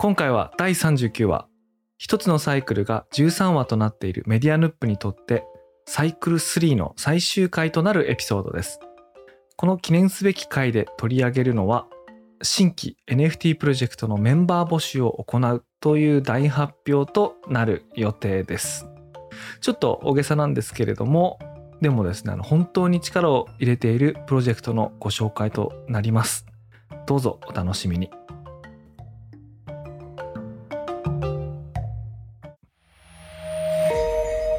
今回は第39話一つのサイクルが13話となっているメディアヌップにとってサイクル3の最終回となるエピソードです。この記念すべき回で取り上げるのは新規 NFT プロジェクトのメンバー募集を行うという大発表となる予定です。ちょっと大げさなんですけれどもでもですね本当に力を入れているプロジェクトのご紹介となります。どうぞお楽しみに。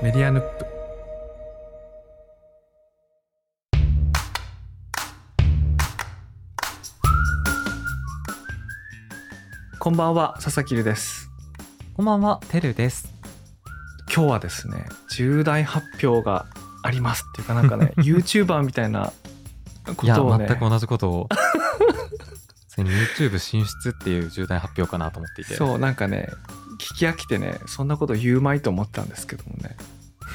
メディアヌップこんばんは佐々木留ですこんばんは、てるです。今日はですね重大発表がありますっていうかなんかね YouTuber みたいなこいや、とをね全く同じことを。YouTube 進出っていう重大発表かなと思っていて。そうなんかね聞き飽きてねそんなこと言うまいと思ったんですけどもね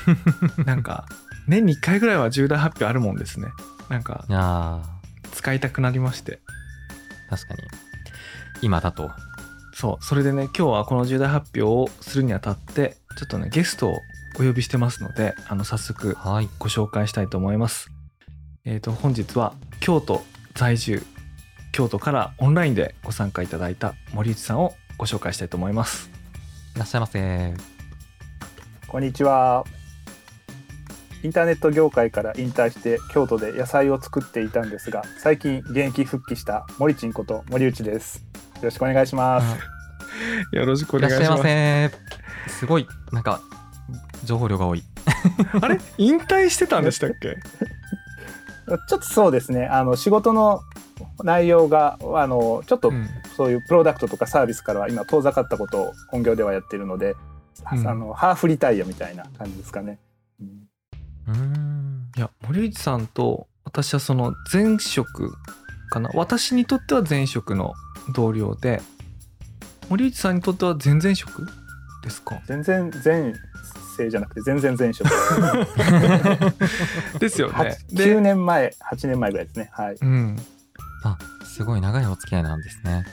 なんか年に1回ぐらいは重大発表あるもんですねなんか使いたくなりましてー確かに。今だと。そうそれでね今日はこの重大発表をするにあたってちょっとねゲストをお呼びしてますのであの早速はい。ご紹介したいと思います。えっ、と本日は京都在住京都からオンラインでご参加いただいた森内さんをご紹介したいと思います。いらっしゃいませ。こんにちは。インターネット業界から引退して京都で野菜を作っていたんですが、最近現役復帰した森ちんこと森内です。よろしくお願いします。よろしくおいらっしゃいま願いします。せ。すごい、なんか、情報量が多い。あれ？引退してたんでしたっけ？ちょっとそうですね。あの仕事の内容があのちょっとうんそういうプロダクトとかサービスからは今遠ざかったことを本業ではやっているので、うんあのハーフリタイアみたいな感じですかね。うん。いや森内さんと私はその前職かな私にとっては前職の同僚で森内さんにとっては前々職ですか？全然前世じゃなくて全然前職。ですよね八。9で、年前、8年前ぐらいですね。はい。うん、あ、すごい長いお付き合いなんですね。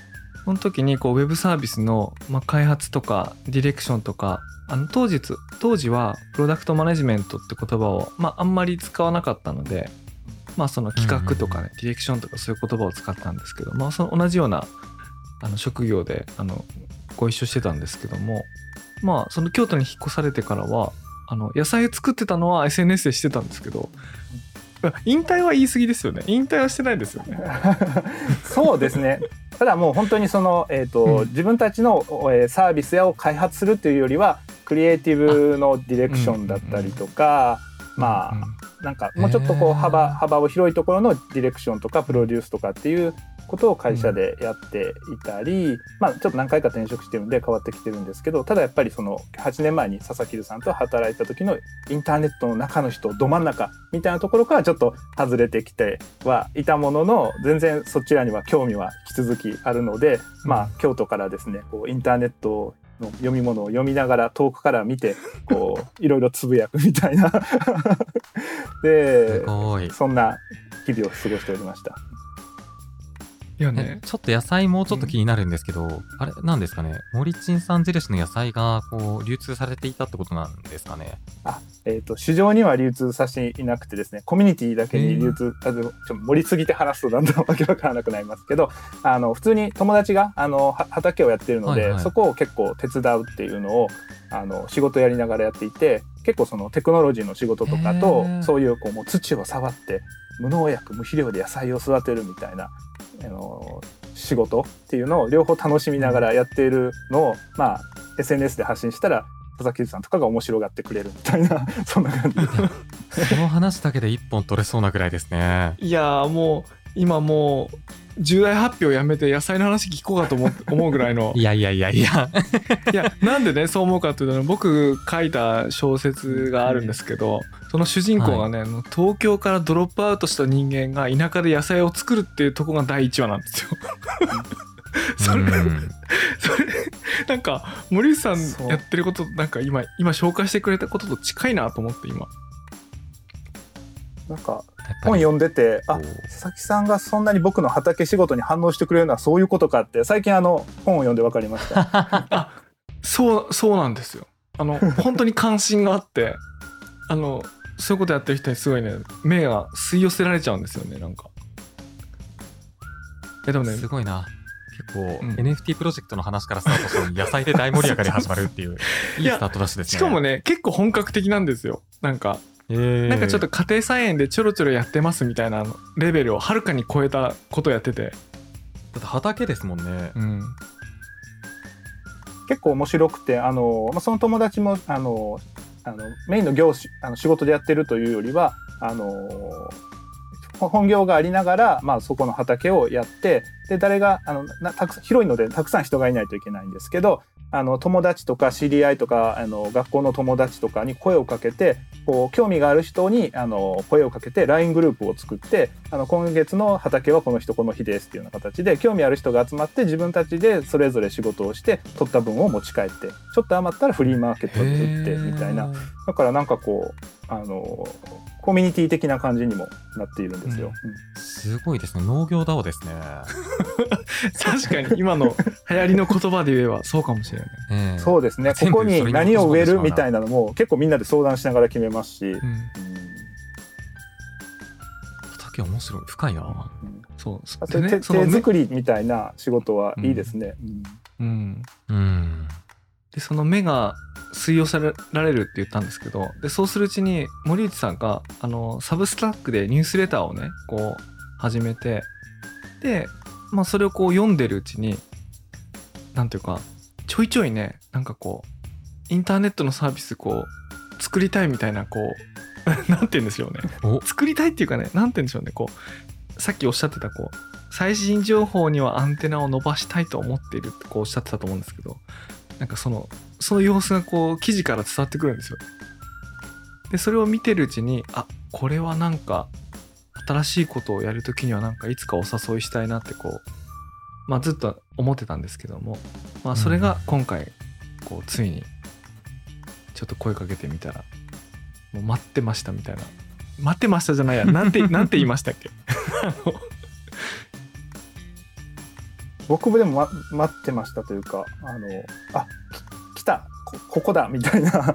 その時にこうウェブサービスの、まあ、開発とかディレクションとかあの当日当時はプロダクトマネジメントって言葉を、まあ、あんまり使わなかったので、まあ、その企画とかね、ディレクションとかそういう言葉を使ったんですけど、まあ、その同じようなあの職業であのご一緒してたんですけどもまあその京都に引っ越されてからはあの野菜作ってたのは SNS でしてたんですけど 引退は言い過ぎですよね。引退はしてないですよね。そうですね。ただもう本当にその、えーとうん。自分たちの、えーサービスやを開発するというよりはクリエイティブのディレクションだったりとか、まあ、うん。なんかもうちょっとこう幅幅を広いところのディレクションとかプロデュースとかっていうことを会社でやっていたり、まあちょっと何回か転職してるんで変わってきてるんですけどただやっぱりその8年前に佐々木さんと働いた時のインターネットの中の人ど真ん中みたいなところからちょっと外れてきてはいたものの全然そちらには興味は引き続きあるので、まあ京都からですねこうインターネットの読み物を読みながら遠くから見てこういろいろつぶやくみたいな で。そんな日々を過ごしておりました。えいやね。ちょっと野菜もうちょっと気になるんですけど、あれなんですかね？森珍さん印の野菜がこう流通されていたってことなんですかね？えー、と市場には流通させていなくてですねコミュニティだけに流通、あのちょっと盛りすぎて話すとだんだんわけわからなくなりますけどあの普通に友達があのは畑をやってるので、はいはい。そこを結構手伝うっていうのをあの仕事やりながらやっていて結構そのテクノロジーの仕事とかとへー。そういうこうもう土を触って無農薬無肥料で野菜を育てるみたいなあの仕事っていうのを両方楽しみながらやっているのを、まあ SNS で発信したら佐々木さんとかが面白がってくれるみたいな そんな感じ。その話だけで一本取れそうなぐらいですねいやーもう今もう重大発表やめて野菜の話聞こうかと思う思うぐらいの いやいやいやいやいやなんでねそう思うかっていうと僕書いた小説があるんですけどその主人公がね、あの東京からドロップアウトした人間が田舎で野菜を作るっていうとこが第1話なんですよ。それうん それなんか森内さんやってることなんか今今紹介してくれたことと近いなと思って今。なんか本読んでてあ佐々木さんがそんなに僕の畑仕事に反応してくれるのはそういうことかって最近あの本を読んで分かりました。そうそうなんですよあの本当に関心があってあのそういうことやってる人にすごいね目が吸い寄せられちゃうんですよねなんかえでもねすごいな。結構、うん NFT プロジェクトの話からスタートしてのに野菜で大盛り上がり始まるっていう、いいやスタートダッシュですね。しかもね結構本格的なんですよなんかえー、なんかちょっと家庭菜園でちょろちょろやってますみたいなレベルをはるかに超えたことやってて、だって畑ですもんね。うん、結構面白くてあの、まあ、その友達もあのあのメインの業種あの仕事でやってるというよりはあのほ本業がありながら、まあ、そこの畑をやってで誰があのなたくさん広いのでたくさん人がいないといけないんですけどあの友達とか知り合いとかあの学校の友達とかに声をかけてこう興味がある人にあの声をかけて LINE グループを作ってあの今月の畑はこの人この日ですっていうような形で興味ある人が集まって自分たちでそれぞれ仕事をして取った分を持ち帰ってちょっと余ったらフリーマーケットで売ってみたいな。だからなんかこうあのコミュニティ的な感じにもなっているんですよ。すごいですね。農業 DAO ですね。確かに今の流行りの言葉で言えばそうかもしれない、えそうですねここに何を植えるみたいなのも結構みんなで相談しながら決めますし、うんうん、畑面白い。深いな。うんそうでねその手作りみたいな仕事はいいですね。うんうん、うん。でその目が吸い寄せられるって言ったんですけどでそうするうちに森内さんがあのサブスタックでニュースレターをねこう始めてで、まあ、それをこう読んでるうちになんていうかちょいちょいねなんかこうインターネットのサービスこう作りたいみたいなこう なんて言うんでしょうね。お。作りたいっていうかねなんて言うんでしょうねこうさっきおっしゃってたこう最新情報にはアンテナを伸ばしたいと思っているってこうおっしゃってたと思うんですけどなんかそのその様子がこう記事から伝わってくるんですよ。でそれを見てるうちにあこれはなんか新しいことをやるときにはなんかいつかお誘いしたいなってこう、まあ、ずっと思ってたんですけども、まあ、それが今回こうついにちょっと声かけてみたらもう待ってましたみたいな。待ってましたじゃないやなんて なんて言いましたっけ？僕もでも、ま、待ってましたというかあのあき来たこここだみたいな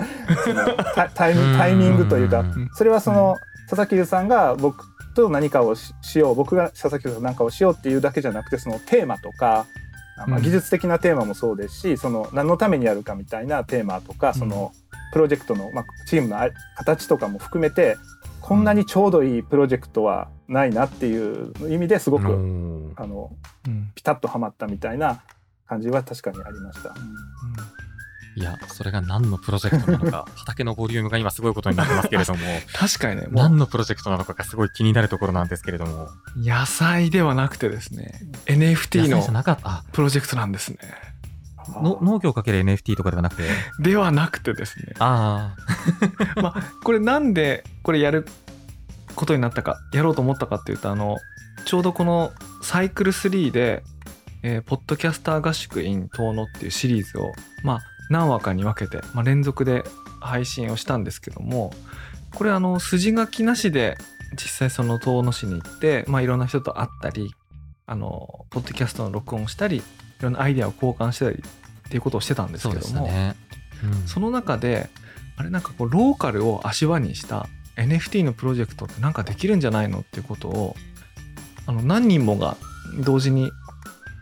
タタイミタイミングというかんそれはその、佐々木さんが僕と何かをししよう僕が佐々木さんと何かをしようっていうだけじゃなくてそのテーマとか、あまあ、うん。技術的なテーマもそうですし、その何のためにやるかみたいなテーマとか、んそのプロジェクトの、まあ、チームのあ形とかも含めてこんなにちょうどいいプロジェクトはないなっていう意味ですごく、うん。あのうん。ピタッとはまったみたいな感じは確かにありました。いや、それが何のプロジェクトなのか、畑のボリュームが今すごいことになってますけれども、確かにね何のプロジェクトなのかがすごい気になるところなんですけれども、野菜ではなくてですね NFT のプロジェクトなんですねの農業かける NFT とかではなくて、ではなくてですね。あ まあこれなんでこれやることになったかやろうと思ったかっていうとあのちょうどこのサイクル3で、えーポッドキャスター合宿 in 遠野っていうシリーズをまあ何話かに分けて、まあ、連続で配信をしたんですけどもこれあの筋書きなしで実際その遠野市に行って、まあ、いろんな人と会ったりあのポッドキャストの録音をしたりいろんなアイデアを交換したりっていうことをしてたんあ、ですけども、ね。うんその中であれなんかこうローカルを足場にした NFT のプロジェクトってなんかできるんじゃないのっていうことをあの何人もが同時に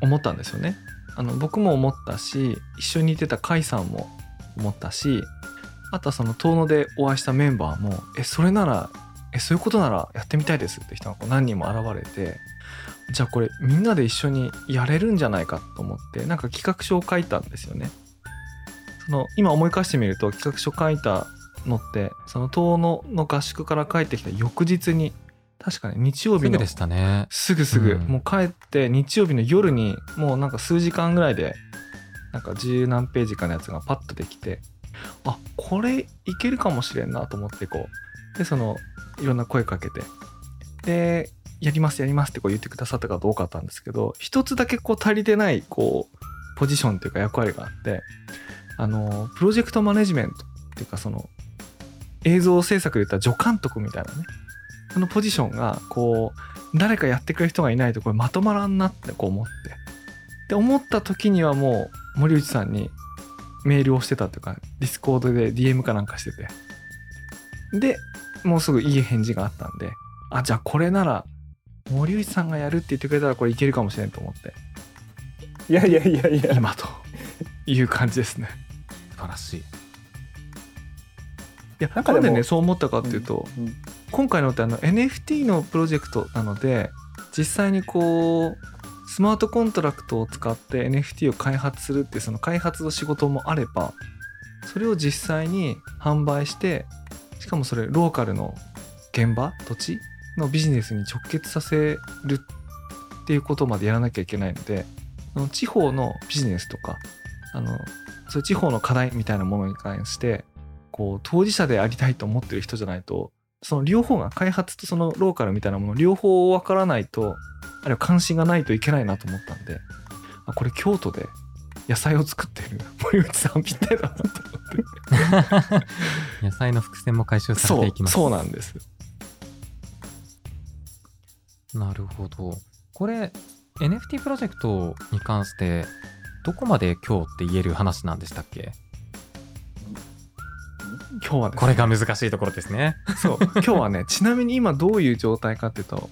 思ったんですよね。あの僕も思ったし一緒にいてた甲斐さんも思ったしあとはその遠野でお会いしたメンバーも「えそれならえそういうことならやってみたいです」って人がこう何人も現れてじゃあこれみんなで一緒にやれるんじゃないかと思ってなんか企画書を書いたんですよね。その今思い返してみると企画書書いたのってその遠野の合宿から帰ってきた翌日に確かね日曜日のすぐでしたね。すぐすぐ、うんもう帰って日曜日の夜にもうなんか数時間ぐらいでなんか十何ページかのやつがパッとできてあこれいけるかもしれんなと思ってこうでそのいろんな声かけてでやりますやりますってこう言ってくださった方多かったんですけど一つだけこう足りてないこうポジションというか役割があってあのプロジェクトマネジメントっていうかその映像制作で言ったら助監督みたいなねそのポジションがこう誰かやってくれる人がいないとこれまとまらんなってこう思って。で思った時にはもう森内さんにメールをしてたというか Discord で DM かなんかしてて。でもうすぐいい返事があったんであじゃあこれなら森内さんがやるって言ってくれたらこれいけるかもしれんと思って。いやいやいやいや。今という感じですね。素晴らしい。いやなんかでねそう思ったかっていうと、うん今回のってあの NFT のプロジェクトなので実際にこうスマートコントラクトを使って NFT を開発するってその開発の仕事もあればそれを実際に販売してしかもそれローカルの現場土地のビジネスに直結させるっていうことまでやらなきゃいけないので地方のビジネスとかあのそういう地方の課題みたいなものに関してこう当事者でありたいと思ってる人じゃないとその両方が開発とそのローカルみたいなもの両方わからないとあるいは関心がないといけないなと思ったんであこれ京都で野菜を作っている森内さんぴったりだなと思って 野菜の伏線も回収されていきます。そうなんですなるほど。これ、NFT プロジェクトに関して、どこまで今日って言える話なんでしたっけ？今日はねこれが難しいところですね。そう今日はね ちなみに今どういう状態かっていうと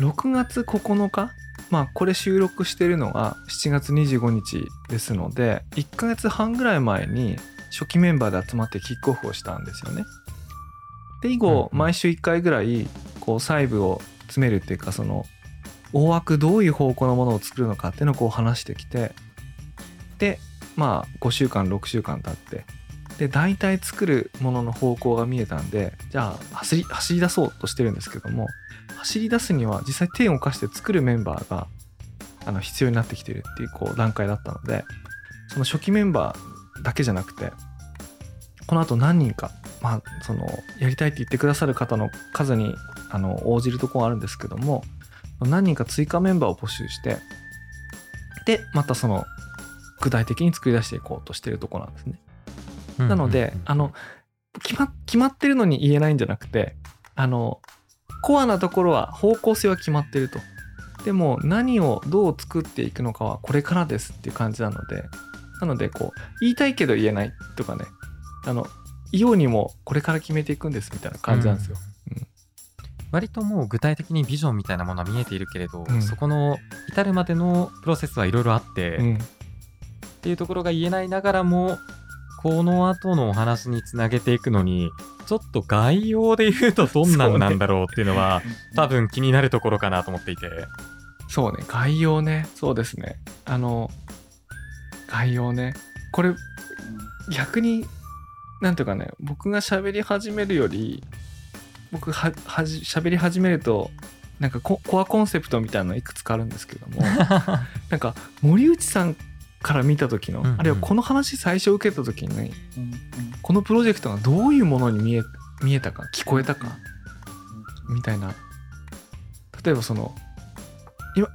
6月9日？まあこれ収録してるのが7月25日ですので1ヶ月半ぐらい前に初期メンバーで集まってキックオフをしたんですよね。で以後うんうん毎週1回ぐらいこう細部を詰めるっていうかその大枠どういう方向のものを作るのかっていうのをこう話してきてでまあ5週間6週間経ってで大体作るものの方向が見えたんでじゃあ走り走り出そうとしてるんですけども走り出すには実際手を動かして作るメンバーがあの必要になってきてるっていうこう段階だったのでその初期メンバーだけじゃなくてこの後何人かまあそのやりたいって言ってくださる方の数にあの応じるところはあるんですけども何人か追加メンバーを募集してでまたその具体的に作り出していこうとしてるところなんですね。なので、あの、決ま、決まってるのに言えないんじゃなくて、あの、コアなところは方向性は決まってると。でも何をどう作っていくのかはこれからですっていう感じなので、なのでこう、言いたいけど言えないとかね、あの、言おうにもこれから決めていくんですみたいな感じなんですよ。うん割ともう具体的にビジョンみたいなものは見えているけれど、うんそこの至るまでのプロセスはいろいろあって、っうん。ていうところが言えないながらもこの後のお話につなげていくのにちょっと概要で言うとどんなんなんだろうっていうのは、多分気になるところかなと思っていてそうね、概要ね。そうですね。あの、概要ね。これ逆になんていうかね僕が喋り始めるより僕ははじ喋り始めるとなんかココアコンセプトみたいなのいくつかあるんですけども なんか森内さんから見た時の、うんうん。あるいはこの話最初受けた時にうんうん。このプロジェクトがどういうものに見え見えたか聞こえたかみたいな。例えばその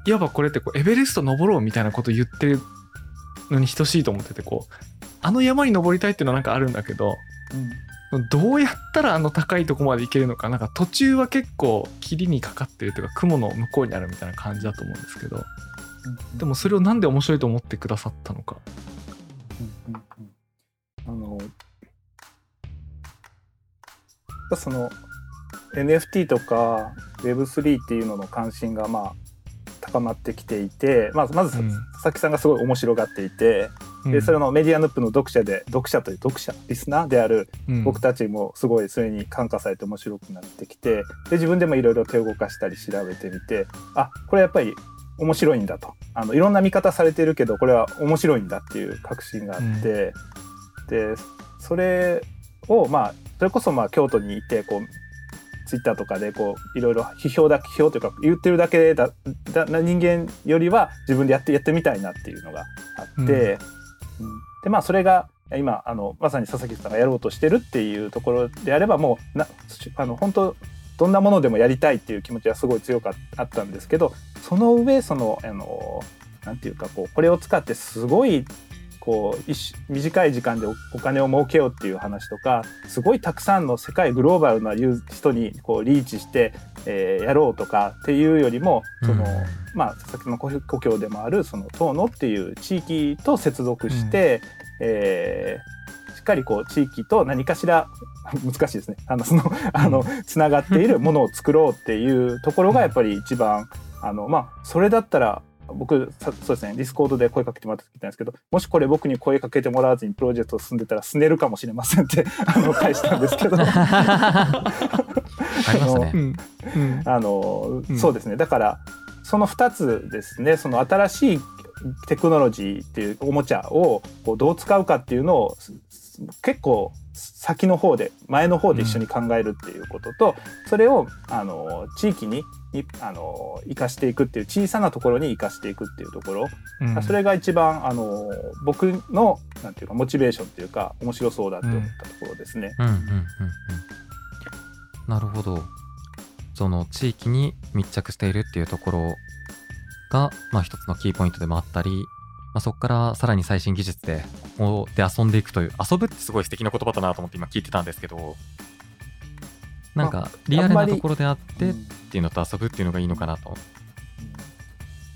いわばこれってこうエベレスト登ろうみたいなこと言ってるのに等しいと思っててこうあの山に登りたいっていうのはなんかあるんだけどどうやったらあの高いとこまで行けるのかなんか途中は結構霧にかかってるというか雲の向こうにあるみたいな感じだと思うんですけどでもそれをなんで面白いと思ってくださったのか。うんうんうん。あのその NFT とか Web3 っていうのの関心がまあ高まってきていて、まあ、まずうん。佐々木さんがすごい面白がっていて、でそれのメディアヌップの読者で読者という読者リスナーであるうん。僕たちもすごいそれに感化されて面白くなってきてで自分でもいろいろ手を動かしたり調べてみてあこれやっぱり面白いんだと。あのいろんな見方されてるけどこれは面白いんだっていう確信があって、でそれをまあそれこそまあ京都にいてこうツイッターとかでこういろいろ批評だ批評というか言ってるだけだだな人間よりは自分でやってやってみたいなっていうのがあって、うん。でまあそれが今あのまさに佐々木さんがやろうとしてるっていうところであればもうなあの本当どんなものでもやりたいっていう気持ちはすごい強かあったんですけどその上そのあのなんていうかこうこれを使ってすごいこう一短い時間でおお金を儲けようっていう話とかすごいたくさんの世界グローバルな人にこうリーチしてえーやろうとかっていうよりもその、うん。まあ佐々木の故故郷でもあるその遠野っていう地域と接続して、えーしっかりこう地域と何かしら 難しいですね。あのそのあのつながっているものを作ろうっていうところがやっぱり一番あのまあそれだったら僕さそうですね Discord で声かけてもらったたんですけどもしこれ僕に声かけてもらわずにプロジェクトを進んでたらすねるかもしれませんって あの返したんですけど。ありましたね。うんうん。そうですね。だからその2つですね。その新しいテクノロジーっていうおもちゃをこうどう使うかっていうのをす結構先の方で前の方で一緒に考えるっていうことと、それをあの地域にいあの生かしていくっていう小さなところに生かしていくっていうところ、うんそれが一番あの僕のなんていうかモチベーションっていうか面白そうだって思ったところですね。なるほど。その地域に密着しているっていうところが、まあ一つのキーポイントでもあったり、まあ、そこからさらに最新技術でをで遊んでいくという遊ぶってすごい素敵な言葉だなと思って今聞いてたんですけどなんかリアルなところであってっうんていうのと遊ぶっていうのがいいのかなと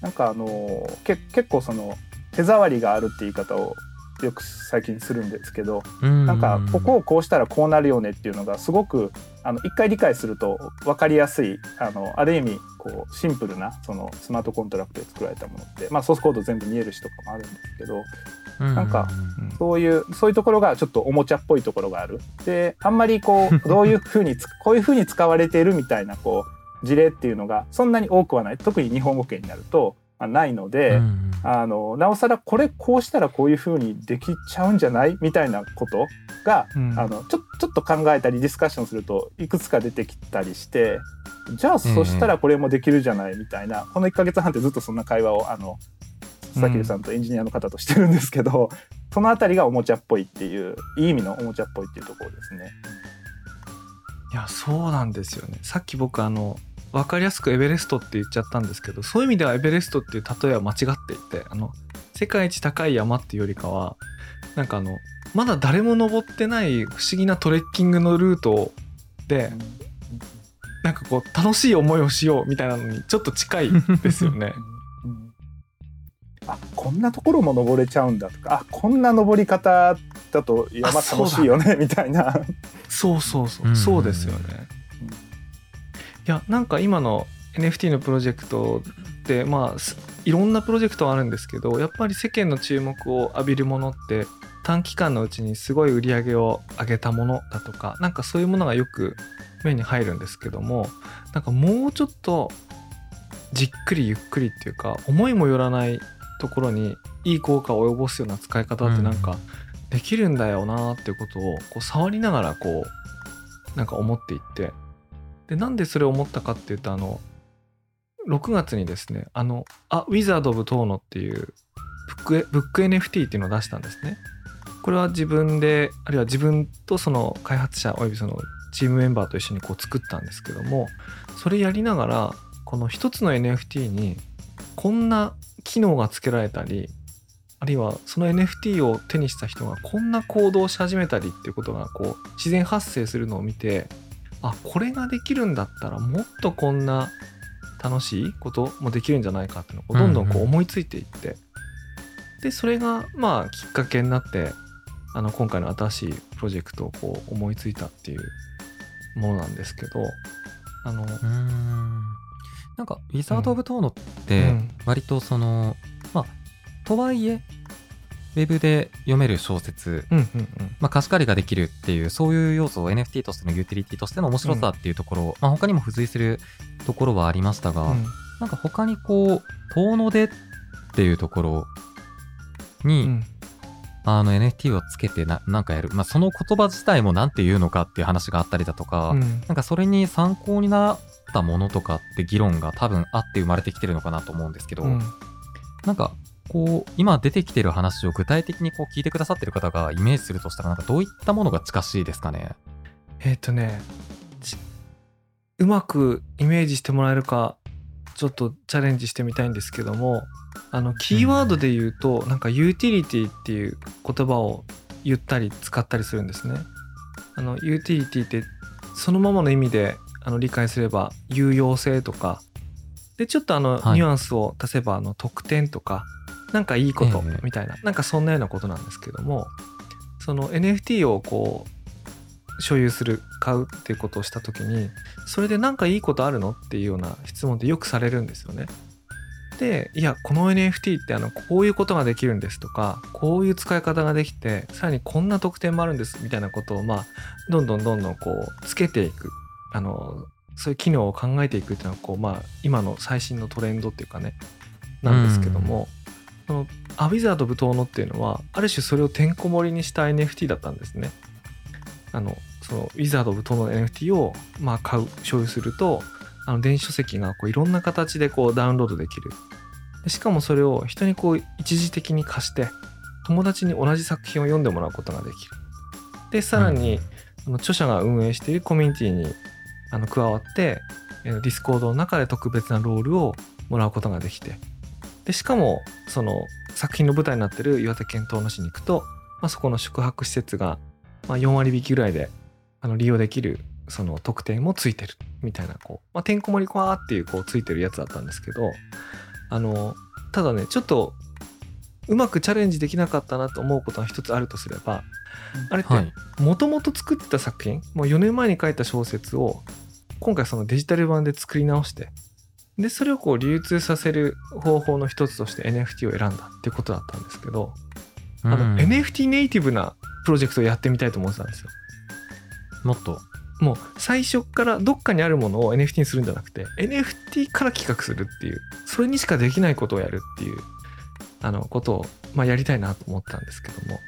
なんかあのけ結構その手触りがあるって言い方をよく最近するんですけど、ななんかここをこうしたらこうなるよねっていうのがすごくあの一回理解すると分かりやすいあのある意味こうシンプルなそのスマートコントラクトで作られたものって、まあ、ソースコード全部見えるしとかもあるんですけどなんかうん。そういうそういうところがちょっとおもちゃっぽいところがある。であんまりこう どういうふうにつこういうふうに使われているみたいなこう事例っていうのがそんなに多くはない。特に日本語圏になると、まあ、ないので。うんあのなおさらこれこうしたらこういうふうにできちゃうんじゃない？みたいなことが、うん。あのちょちょっと考えたりディスカッションするといくつか出てきたりしてじゃあそしたらこれもできるじゃない？みたいな、この1ヶ月半ってずっとそんな会話をあの佐々木さんとエンジニアの方としてるんですけど、そのあたりがおもちゃっぽいっていういい意味のおもちゃっぽいっていうところですね。いやそうなんですよね。さっき僕あの分かりやすくエベレストって言っちゃったんですけどそういう意味ではエベレストっていう例えは間違っていてあの世界一高い山っていうよりかはなんかあのまだ誰も登ってない不思議なトレッキングのルートでなんかこう楽しい思いをしようみたいなのにちょっと近いですよね。あこんなところも登れちゃうんだとかあこんな登り方だと山楽しいよねみたいな。そうそうそう、うんそうですよね。やなんか今の NFT のプロジェクトってまあすいろんなプロジェクトはあるんですけどやっぱり世間の注目を浴びるものって短期間のうちにすごい売り上げを上げたものだとかなんかそういうものがよく目に入るんですけどもなんかもうちょっとじっくりゆっくりっていうか思いもよらないところにいい効果を及ぼすような使い方ってなんかできるんだよなっていうことをこう触りながらこうなんか思っていってでなんでそれを思ったかっていうとあの6月にですねあの「あウィザード・オブ・トーノ」っていうブック NFT っていうのを出したんですね。これは自分であるいは自分とその開発者およびそのチームメンバーと一緒にこう作ったんですけどもそれやりながらこの一つの NFT にこんな機能がつけられたりあるいはその NFT を手にした人がこんな行動をし始めたりっていうことがこう自然発生するのを見てあこれができるんだったらもっとこんな楽しいこともできるんじゃないかっていうのをどん。どんこうんうんう思いついていって、でそれがまあきっかけになってあの今回の新しいプロジェクトをこう思いついたっていうものなんですけどあの、なんかウィザード・オブ・トーノっうてん。割とその、まあとはいえウェブで読める小説うんうんうん。まあ、貸し借りができるっていう、そういう要素を NFT としてのユーティリティとしての面白さっていうところ、まあ、他にも付随するところはありましたが、うん。なんか他にこう、遠野でっていうところに、うん。あの NFT をつけてななんかやる、まあ、その言葉自体もなんて言うのかっていう話があったりだとか、うん。なんかそれに参考になったものとかって議論が多分あって生まれてきてるのかなと思うんですけど、うんなんかこう今出てきてる話を具体的にこう聞いてくださってる方がイメージするとしたらなんかどういったものが近しいですかね？えっ、とねちうまくイメージしてもらえるかちょっとチャレンジしてみたいんですけどもあのキーワードで言うと、なんかユーティリティっていう言葉を言ったり使ったりするんですね。あのユーティリティってそのままの意味であの理解すれば有用性とか。でちょっとあのはい。ニュアンスを足せばあの得点とかなんかいいことええみたいな、なんかそんなようなことなんですけどもその NFT をこう所有する買うっていうことをした時にそれでなんかいいことあるのっていうような質問ってよくされるんですよね。でいやこの NFT ってあのこういうことができるんですとかこういう使い方ができてさらにこんな特典もあるんですみたいなことをまあどんどんどんどんこうつけていく。あのそういう機能を考えていくっていうのはこう、まあ、今の最新のトレンドっていうかねなんですけども、そのアウィザードブトーノっていうのはある種それをてんこ盛りにした NFT だったんですね。あのそのウィザード・オブ・トの NFT を、まあ、買う所有するとあの電子書籍がこういろんな形でこうダウンロードできる。でしかもそれを人にこう一時的に貸して友達に同じ作品を読んでもらうことができる。でさらに、あの著者が運営しているコミュニティにあの加わってえー Discord の中で特別なロールをもらうことができてでしかもその作品の舞台になってる岩手県遠野市に行くと、まあ、そこの宿泊施設が、まあ、4割引きぐらいであの利用できるその特典もついてるみたいなこう、まあ、てんこ盛りこわーっていうこうついてるやつだったんですけどあのただねちょっとうまくチャレンジできなかったなと思うことが一つあるとすればあれってはい。もともと作ってた作品もう4年前に書いた小説を今回そのデジタル版で作り直してでそれをこう流通させる方法の一つとして NFT を選んだっていうことだったんですけど、あのうん NFT ネイティブなプロジェクトをやってみたいと思ってたんですよ。もっと。もう最初からどっかにあるものを NFT にするんじゃなくて NFT から企画するっていうそれにしかできないことをやるっていうあのことを、まあ、やりたいなと思ったんですけども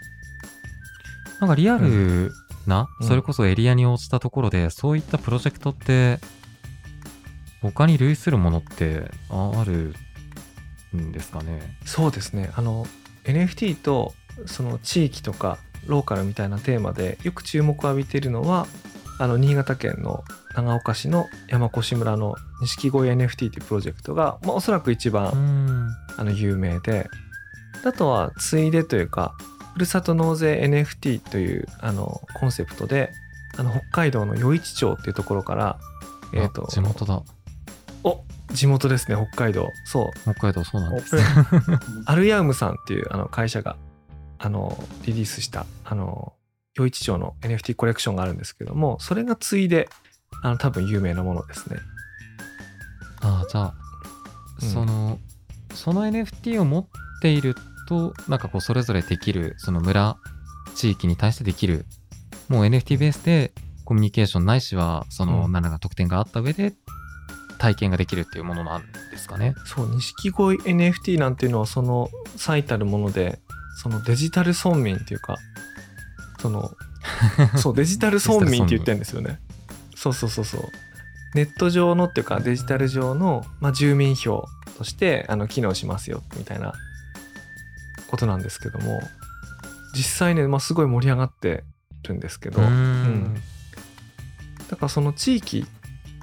なんかリアルな、うんそれこそエリアに応じたところで、そういったプロジェクトって、他に類するものってああるんですかね？そうですねあの NFT とその地域とかローカルみたいなテーマでよく注目を浴びているのはあの新潟県の長岡市の山越村の錦鯉 NFT というプロジェクトが、まあ、おそらく一番、うん。あの有名であとはついでというかふるさと納税 NFT というあのコンセプトであの北海道の余市町っていうところからえっ、あと地元だ。お地元ですね北海道。そう。北海道そうなんです。アルヤウムさんっていうあの会社があのリリースしたあの余市町の NFT コレクションがあるんですけどもそれがついであの多分有名なものですね。ああ、じゃあ、うん。その、その NFT を持っていると、なんかこう、それぞれできる、その村、地域に対してできる、もう NFT ベースでコミュニケーションないしは、その、うん。何らか特典があった上で、体験ができるっていうものなんですかね？そう錦鯉 NFT なんていうのはその最たるものでそのデジタル村民っていうかその そうデジタル村民って言ってるんですよねそうそうそうそうネット上のっていうかデジタル上の、まあ、住民票としてあの機能しますよみたいなことなんですけども実際ね、まあ、すごい盛り上がってるんですけどうん。だからその地域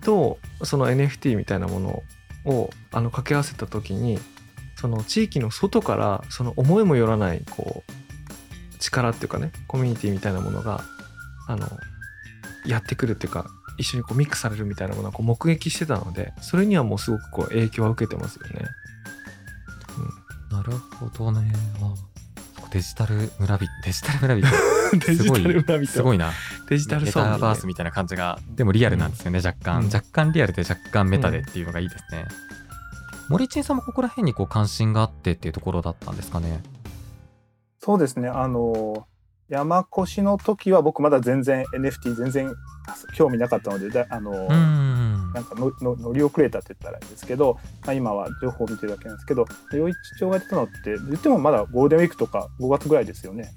とその NFT みたいなものをあの掛け合わせた時にその地域の外からその思いもよらないこう力っていうかねコミュニティみたいなものがあのやってくるっていうか一緒にこうミックスされるみたいなものをこう目撃してたのでそれにはもうすごくこう影響は受けてますよね。なるほどね。あデジタル村人、デジタル村人。デジタル村人すごいな。デジタルメ村民ねタバースみたいな感じが、でもリアルなんですよね、若干。うん若干リアルで若干メタでっていうのがいいですね。森珍さんもここら辺にこう関心があってっていうところだったんですかね。そうですね。あの、山越の時は僕まだ全然 NFT 全然興味なかったので、だあの、うーん。なんかのの乗り遅れたって言ったらいいんですけど、まあ、今は情報を見てるだけなんですけど、余市町が出たのって、言ってもまだゴールデンウィークとか5月ぐらいですよね。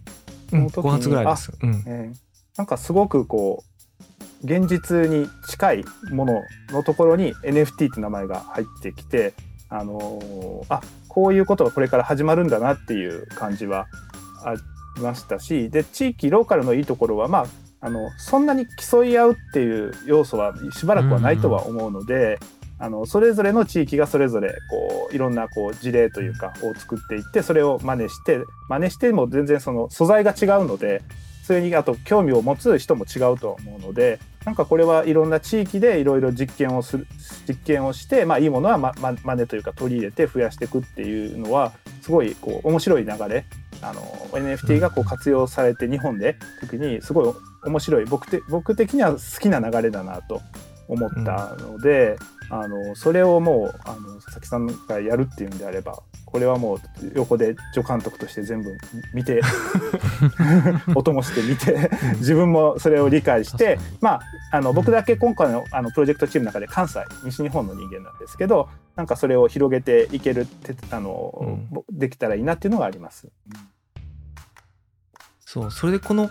うん、その時に5月ぐらいです。うんえーなんかすごくこう現実に近いもののところに NFT って名前が入ってきて、あのーあこういうことがこれから始まるんだなっていう感じはありましたしで地域ローカルのいいところはまああのそんなに競い合うっていう要素はしばらくはないとは思うので、あのそれぞれの地域がそれぞれこういろんなこう事例というかを作っていってそれを真似して真似しても全然その素材が違うのでそれにあと興味を持つ人も違うと思うのでなんかこれはいろんな地域でいろいろ実験をする実験をして、まあ、いいものはまま真似というか取り入れて増やしていくっていうのはすごいこう面白い流れあの NFT がこう活用されて日本で特にすごい面白い。僕て僕的には好きな流れだなと思ったので、あのそれをもうあの佐々木さんがやるっていうんであればこれはもう横で助監督として全部見て 音もして見て自分もそれを理解してまああの僕だけ今回のあのプロジェクトチームの中で関西西日本の人間なんですけどなんかそれを広げていけるってあの、できたらいいなっていうのがあります。そうそれでこの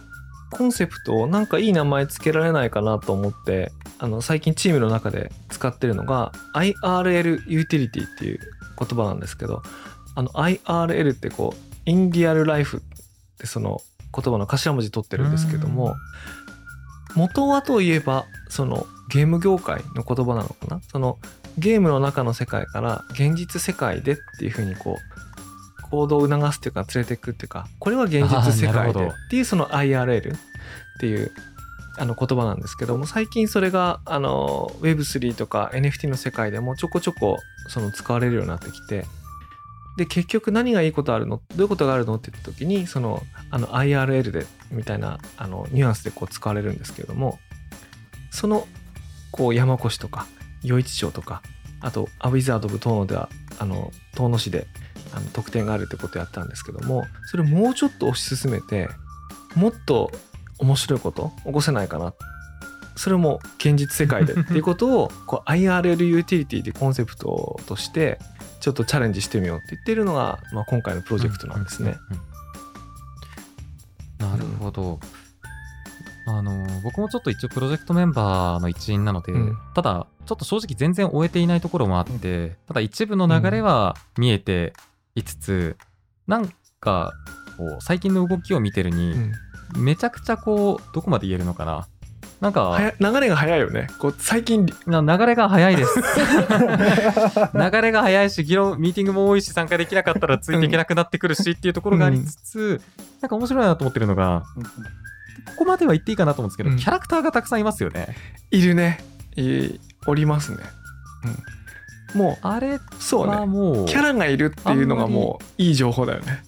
コンセプトをなんかいい名前つけられないかなと思ってあの最近チームの中で使ってるのが IRL ユーティリティっていう言葉なんですけどあの IRL ってこうインディアルライフってその言葉の頭文字取ってるんですけども元はといえばそのゲーム業界の言葉なのかな？そのゲームの中の世界から現実世界でっていうふうにこう行動を促すっていうか連れていくっていうかこれは現実世界でっていうその IRL っていうあの言葉なんですけども最近それがあの Web3 とか NFT の世界でもちょこちょこその使われるようになってきてで結局何がいいことあるの？どういうことがあるの？って言った時にそのあの IRL でみたいなあのニュアンスでこう使われるんですけれどもそのこう山越とか余市町とかあとアウィザード・オブ・遠野ではあの遠野市であの特典があるってことをやったんですけどもそれをもうちょっと推し進めてもっと面白いこと起こせないかなそれも現実世界で っていうことをこう IRL ユーティリティでコンセプトとしてちょっとチャレンジしてみようって言ってるのが、まあ、今回のプロジェクトなんですね。なるほど。あの僕もちょっと一応プロジェクトメンバーの一員なので、うんただちょっと正直全然終えていないところもあって、ただ一部の流れは見えていつつ、なんかこう最近の動きを見てるに、うん。めちゃくちゃこうどこまで言えるのかな。なんか流れが早いよね。こう最近。な流れが早いです。流れが早いし議論ミーティングも多いし参加できなかったらついていけなくなってくるしっていうところがありつつ、なんか面白いなと思ってるのがここまでは言っていいかなと思うんですけど、うん。キャラクターがたくさんいますよね。いるね。いおりますね、うん、もあれうそうね。はもうキャラがいるっていうのがもういい情報だよね。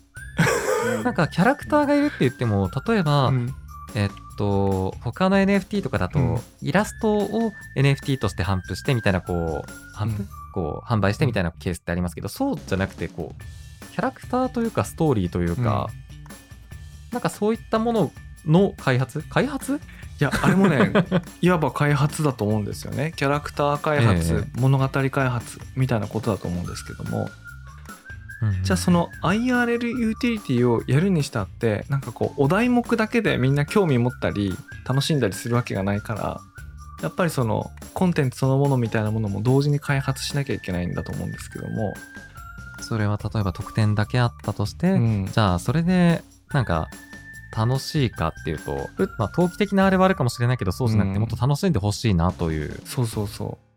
なんかキャラクターがいるって言っても例えば、うん。えっと他の NFT とかだと、うん。イラストを NFT として頒布してみたいなこう頒布、うん。こう販売してみたいなケースってありますけどそうじゃなくてこうキャラクターというかストーリーというか、なんかそういったものの開発？開発？いやあれもね いわば開発だと思うんですよね。キャラクター開発、え物語開発みたいなことだと思うんですけども。じゃあその IRL ユーティリティをやるにしたってなんかこうお題目だけでみんな興味持ったり楽しんだりするわけがないからやっぱりそのコンテンツそのものみたいなものも同時に開発しなきゃいけないんだと思うんですけども、それは例えば特典だけあったとして、うん。じゃあそれでなんか楽しいかっていうとえ、まあ、投機的なあれはあるかもしれないけどそうじゃなくてうん。もっと楽しんでほしいなという、そうそうそう。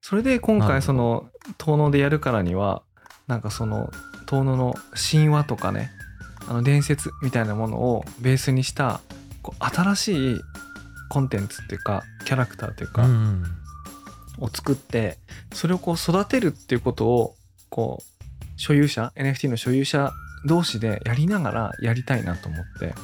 それで今回その遠野でやるからにはなんかその遠野の神話とかねあの伝説みたいなものをベースにしたこう新しいコンテンツっていうかキャラクターっていうか、うんを作ってそれをこう育てるっていうことをこう所有者 NFT の所有者同士でやりながらやりたいなと思って。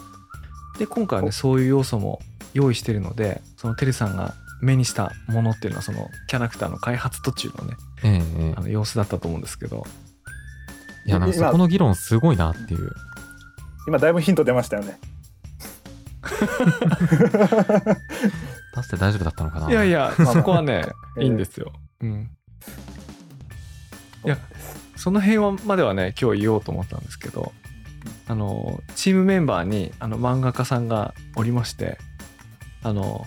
で今回はねそういう要素も用意してるのでそのテルさんが目にしたものっていうのはそのキャラクターの開発途中のねええええ。あの様子だったと思うんですけど。いやなんかそこの議論すごいなっていう。今だいぶヒント出ましたよね。出して大丈夫だったのかな。いいやいやまあ。そこはね ええ。いいんですよ、うん。いやその辺はまではね今日言おうと思ったんですけどあのチームメンバーにあの漫画家さんがおりましてあの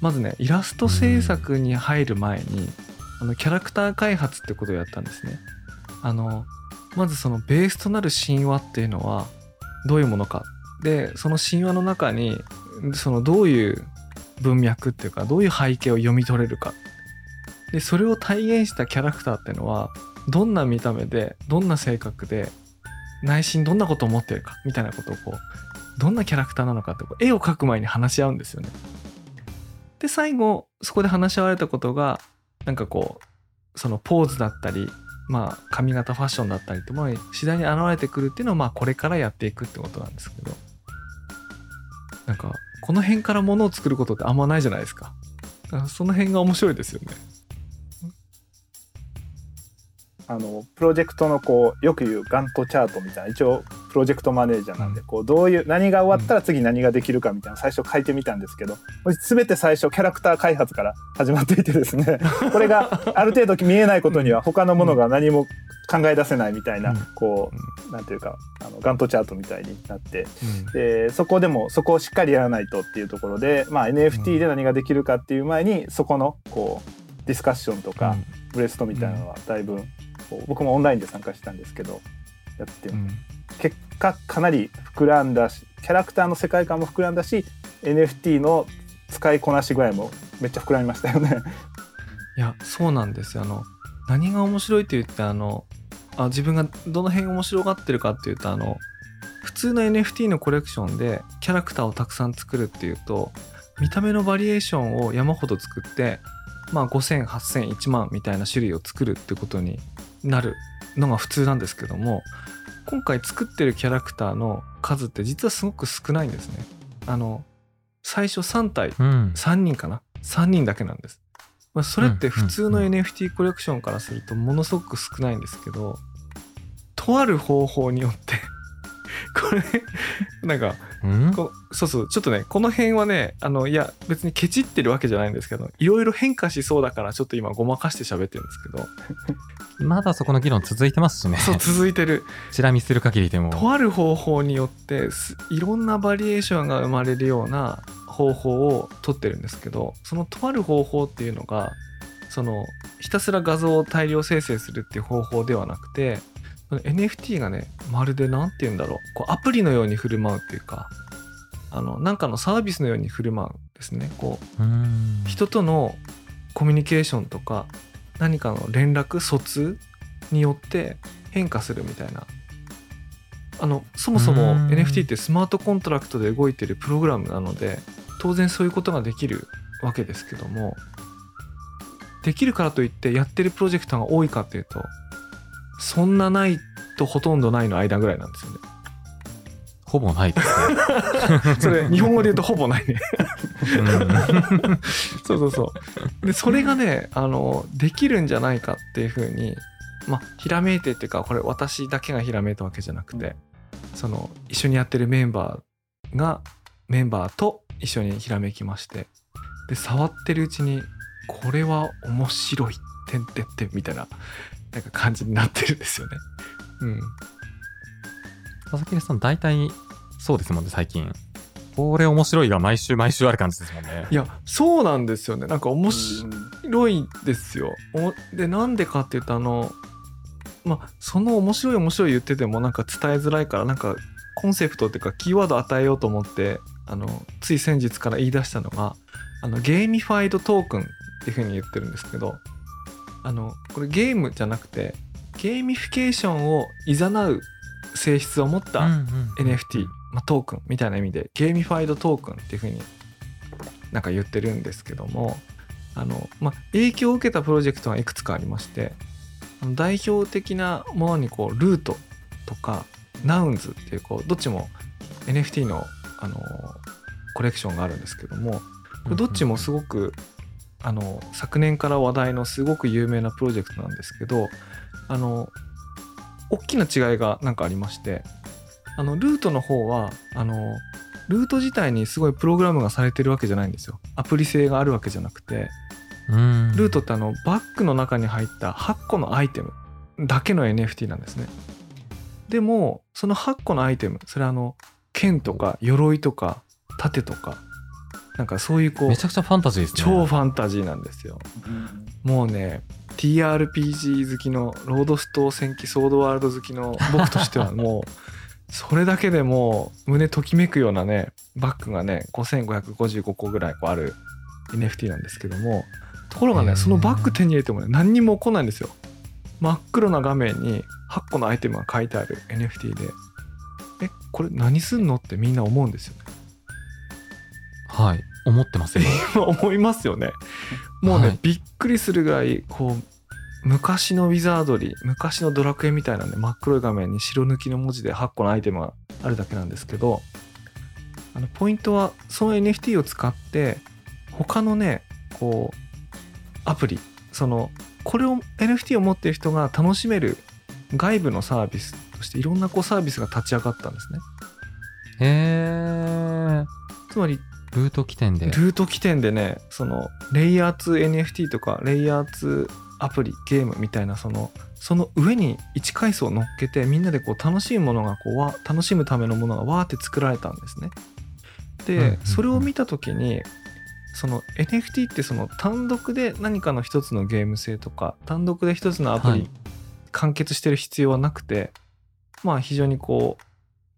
まずねイラスト制作に入る前にあのキャラクター開発ってことをやったんですね。あのまずそのベースとなる神話っていうのはどういうものか。でその神話の中にそのどういう文脈っていうかどういう背景を読み取れるか。でそれを体現したキャラクターっていうのはどんな見た目でどんな性格で内心どんなことを思ってるかみたいなことをこうどんなキャラクターなのかってこう絵を描く前に話し合うんですよね。で最後そこで話し合われたことがなんかこうそのポーズだったりまあ髪型ファッションだったりってものに次第に現れてくるっていうのをまあこれからやっていくってことなんですけどなんかこの辺からものを作ることってあんまないじゃないですか。その辺が面白いですよね。あのプロジェクトのこうよく言うガントチャートみたいな一応プロジェクトマネージャーなんで、うん。こうどういう何が終わったら次何ができるかみたいな最初書いてみたんですけど全て最初キャラクター開発から始まっていてですね これがある程度見えないことには他のものが何も考え出せないみたいな、うん。こうなんていうかあのガントチャートみたいになってうん。でそこでもそこをしっかりやらないとっていうところで、まあ、NFT で何ができるかっていう前にそこのこうディスカッションとか、ブレストみたいなのはだいぶ、僕もオンラインで参加したんですけどやって、うん。結果かなり膨らんだしキャラクターの世界観も膨らんだし NFT の使いこなし具合もめっちゃ膨らみましたよね。いやそうなんですよ。あの何が面白いって言ってあのあ自分がどの辺面白がってるかっていうとあの普通の NFT のコレクションでキャラクターをたくさん作るっていうと見た目のバリエーションを山ほど作ってまあ500080001万みたいな種類を作るってことになるのが普通なんですけども今回作ってるキャラクターの数って実はすごく少ないんですね。あの最初3体うん。3人かな？3人だけなんです、まあ、それって普通の NFT コレクションからするとものすごく少ないんですけどとある方法によって これなんかうんこうそうそうちょっとねこの辺はねあのいや別にケチってるわけじゃないんですけどいろいろ変化しそうだからちょっと今ごまかして喋ってるんですけどまだそこの議論続いてますしね。そう続いてるチラ見する限りでも。とある方法によってすいろんなバリエーションが生まれるような方法を取ってるんですけどそのとある方法っていうのがそのひたすら画像を大量生成するっていう方法ではなくて NFT がねまるで何て言うんだろう。こうアプリのように振る舞うっていうかあのなんかのサービスのように振る舞うんですね。こううん。人とのコミュニケーションとか何かの連絡疎通によって変化するみたいな。あのそもそもうん。NFT ってスマートコントラクトで動いてるプログラムなので当然そういうことができるわけですけどもできるからといってやってるプロジェクトが多いかっていうとそんなないとほとんどないの間ぐらいなんですよね。ほぼないですね。それ日本語で言うとほぼないね。うんそうそうそう。で、それがね、あの、できるんじゃないかっていうふうに、まあ、ひらめいてっていうか、これ私だけがひらめいたわけじゃなくて、その、一緒にやってるメンバーが、メンバーと一緒にひらめきまして、で、触ってるうちに、これは面白い、てんてんてんみたいな、なんか感じになってるんですよね。うん。佐々木さん、大体そうですもんね、最近。これ面白いが毎週毎週ある感じですもんね。いや、そうなんですよね。なんか面白い。ですよ。おでなんでかっていうとあのまあその面白い面白い言っててもなんか伝えづらいからなんかコンセプトっていうかキーワード与えようと思ってあのつい先日から言い出したのがあのゲーミファイドトークンっていうふうに言ってるんですけどあのこれゲームじゃなくてゲーミフィケーションを誘う性質を持った、NFT、まあ、トークンみたいな意味でゲーミファイドトークンっていうふうになんか言ってるんですけどもあの、まあ、影響を受けたプロジェクトがいくつかありまして代表的なものにこうルートとかナウンズっていうこうどっちも NFT のあのコレクションがあるんですけどもどっちもすごくあの昨年から話題のすごく有名なプロジェクトなんですけどあの大きな違いがなんかありましてあのルートの方はあのルート自体にすごいプログラムがされてるわけじゃないんですよ。アプリ性があるわけじゃなくて。うん。ルートってあのバッグの中に入った8個のアイテムだけの NFT なんですね。でもその8個のアイテムそれあの剣とか鎧とか盾とかなんかそういうこうめちゃくちゃファンタジーですね。超ファンタジーなんですよ。もうね TRPG 好きのロードストー戦記ソードワールド好きの僕としてはもうそれだけでもう胸ときめくようなねバッグがね5555個ぐらいこうある NFT なんですけどもところがねそのバッグ手に入れてもね何にも起こんないんですよ。真っ黒な画面に8個のアイテムが書いてある NFT で。えこれ何すんのってみんな思うんですよ。ねはい。思ってますよ。思いますよね。もうね、はい。びっくりするぐらいこう昔のウィザードリー昔のドラクエみたいなね真っ黒い画面に白抜きの文字で8個のアイテムがあるだけなんですけどあのポイントはその NFT を使って他のねこうアプリそのこれを NFT を持ってる人が楽しめる外部のサービスとしていろんなこうサービスが立ち上がったんですね。へえつまりルート起点で。ルート起点でねそのレイヤー 2NFT とかレイヤー2アプリゲームみたいなそのその上に1階層を乗っけてみんなでこう楽しいものがこうわ楽しむためのものがわーって作られたんですね。で、うんうんうん。それを見た時にその NFT ってその単独で何かの一つのゲーム性とか単独で一つのアプリはい。完結してる必要はなくて、まあ非常にこう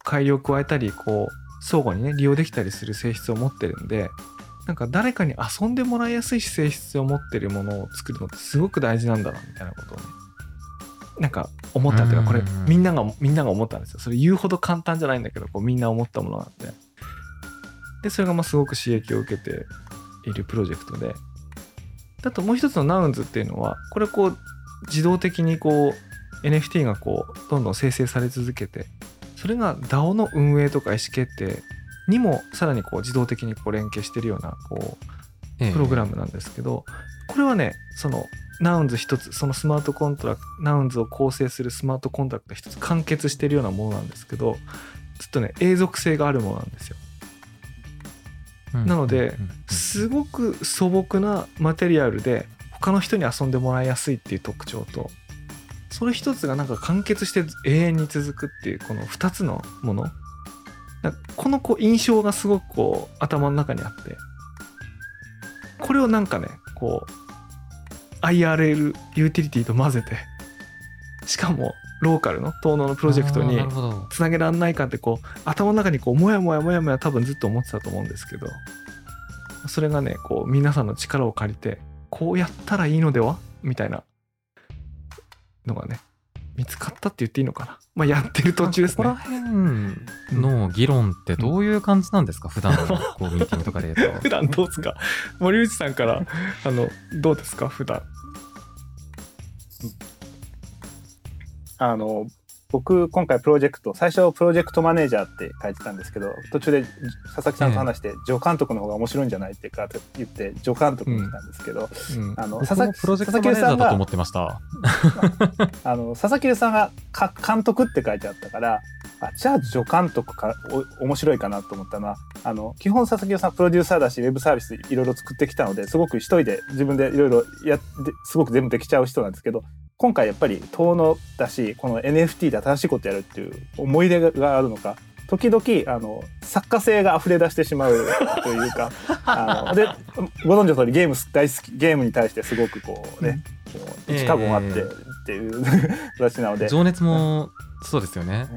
改良を加えたりこう相互にね利用できたりする性質を持ってるんでなんか誰かに遊んでもらいやすい性質を持ってるものを作るのってすごく大事なんだなみたいなことをねなんか思ったっていうのはこれみんながみんなが思ったんですよ。それ言うほど簡単じゃないんだけどこうみんな思ったものなんで。でそれがまあすごく刺激を受けているプロジェクトで。あともう一つの Nounsっていうのはこれこう自動的にこう NFT がこうどんどん生成され続けてそれが DAO の運営とか意思決定にもさらにこう自動的にこう連携してるようなこええ。うプログラムなんですけどこれはねその Nouns一つそのスマートコントラクト Nounsを構成するスマートコントラクト一つ完結してるようなものなんですけどちょっとね永続性があるものなんですよ。うん。なのですごく素朴なマテリアルで他の人に遊んでもらいやすいっていう特徴とそれ一つがなんか完結して永遠に続くっていうこの2つのもの。だこのこう印象がすごくこう頭の中にあって。これをなんかねこう IRL ユーティリティと混ぜてしかもローカルの東能のプロジェクトにつなげらんないかってこう頭の中にこうもやもやもやもや多分ずっと思ってたと思うんですけどそれがねこう皆さんの力を借りてこうやったらいいのでは？みたいなのがね見つかったって言っていいのかな？まあやってる途中ですここらね辺の議論ってどういう感じなんですか、普段のこうミーティングとかで言うと。普段どうですか？森内さんからあのどうですか？普段。あの僕今回プロジェクト最初プロジェクトマネージャーって書いてたんですけど途中で佐々木さんと話して、助監督の方が面白いんじゃないってかと言って助監督にしたんですけど、うん。あの僕佐々木もプロジェクト佐々木さんがマネージャーだと思ってました。あの佐々木さんがか監督って書いてあったからあじゃあ助監督かお面白いかなと思ったのはあの基本佐々木さんプロデューサーだしウェブサービスいろいろ作ってきたのですごく一人で自分でいろいろやってすごく全部できちゃう人なんですけど今回やっぱり遠野だしこの NFT で新しいことやるっていう思い出があるのか時々あの作家性が溢れ出してしまうというか あのでご存知の通りゲーム大好きゲームに対してすごくこうね、一過言あってええっていう 形なので。情熱もそうですよね。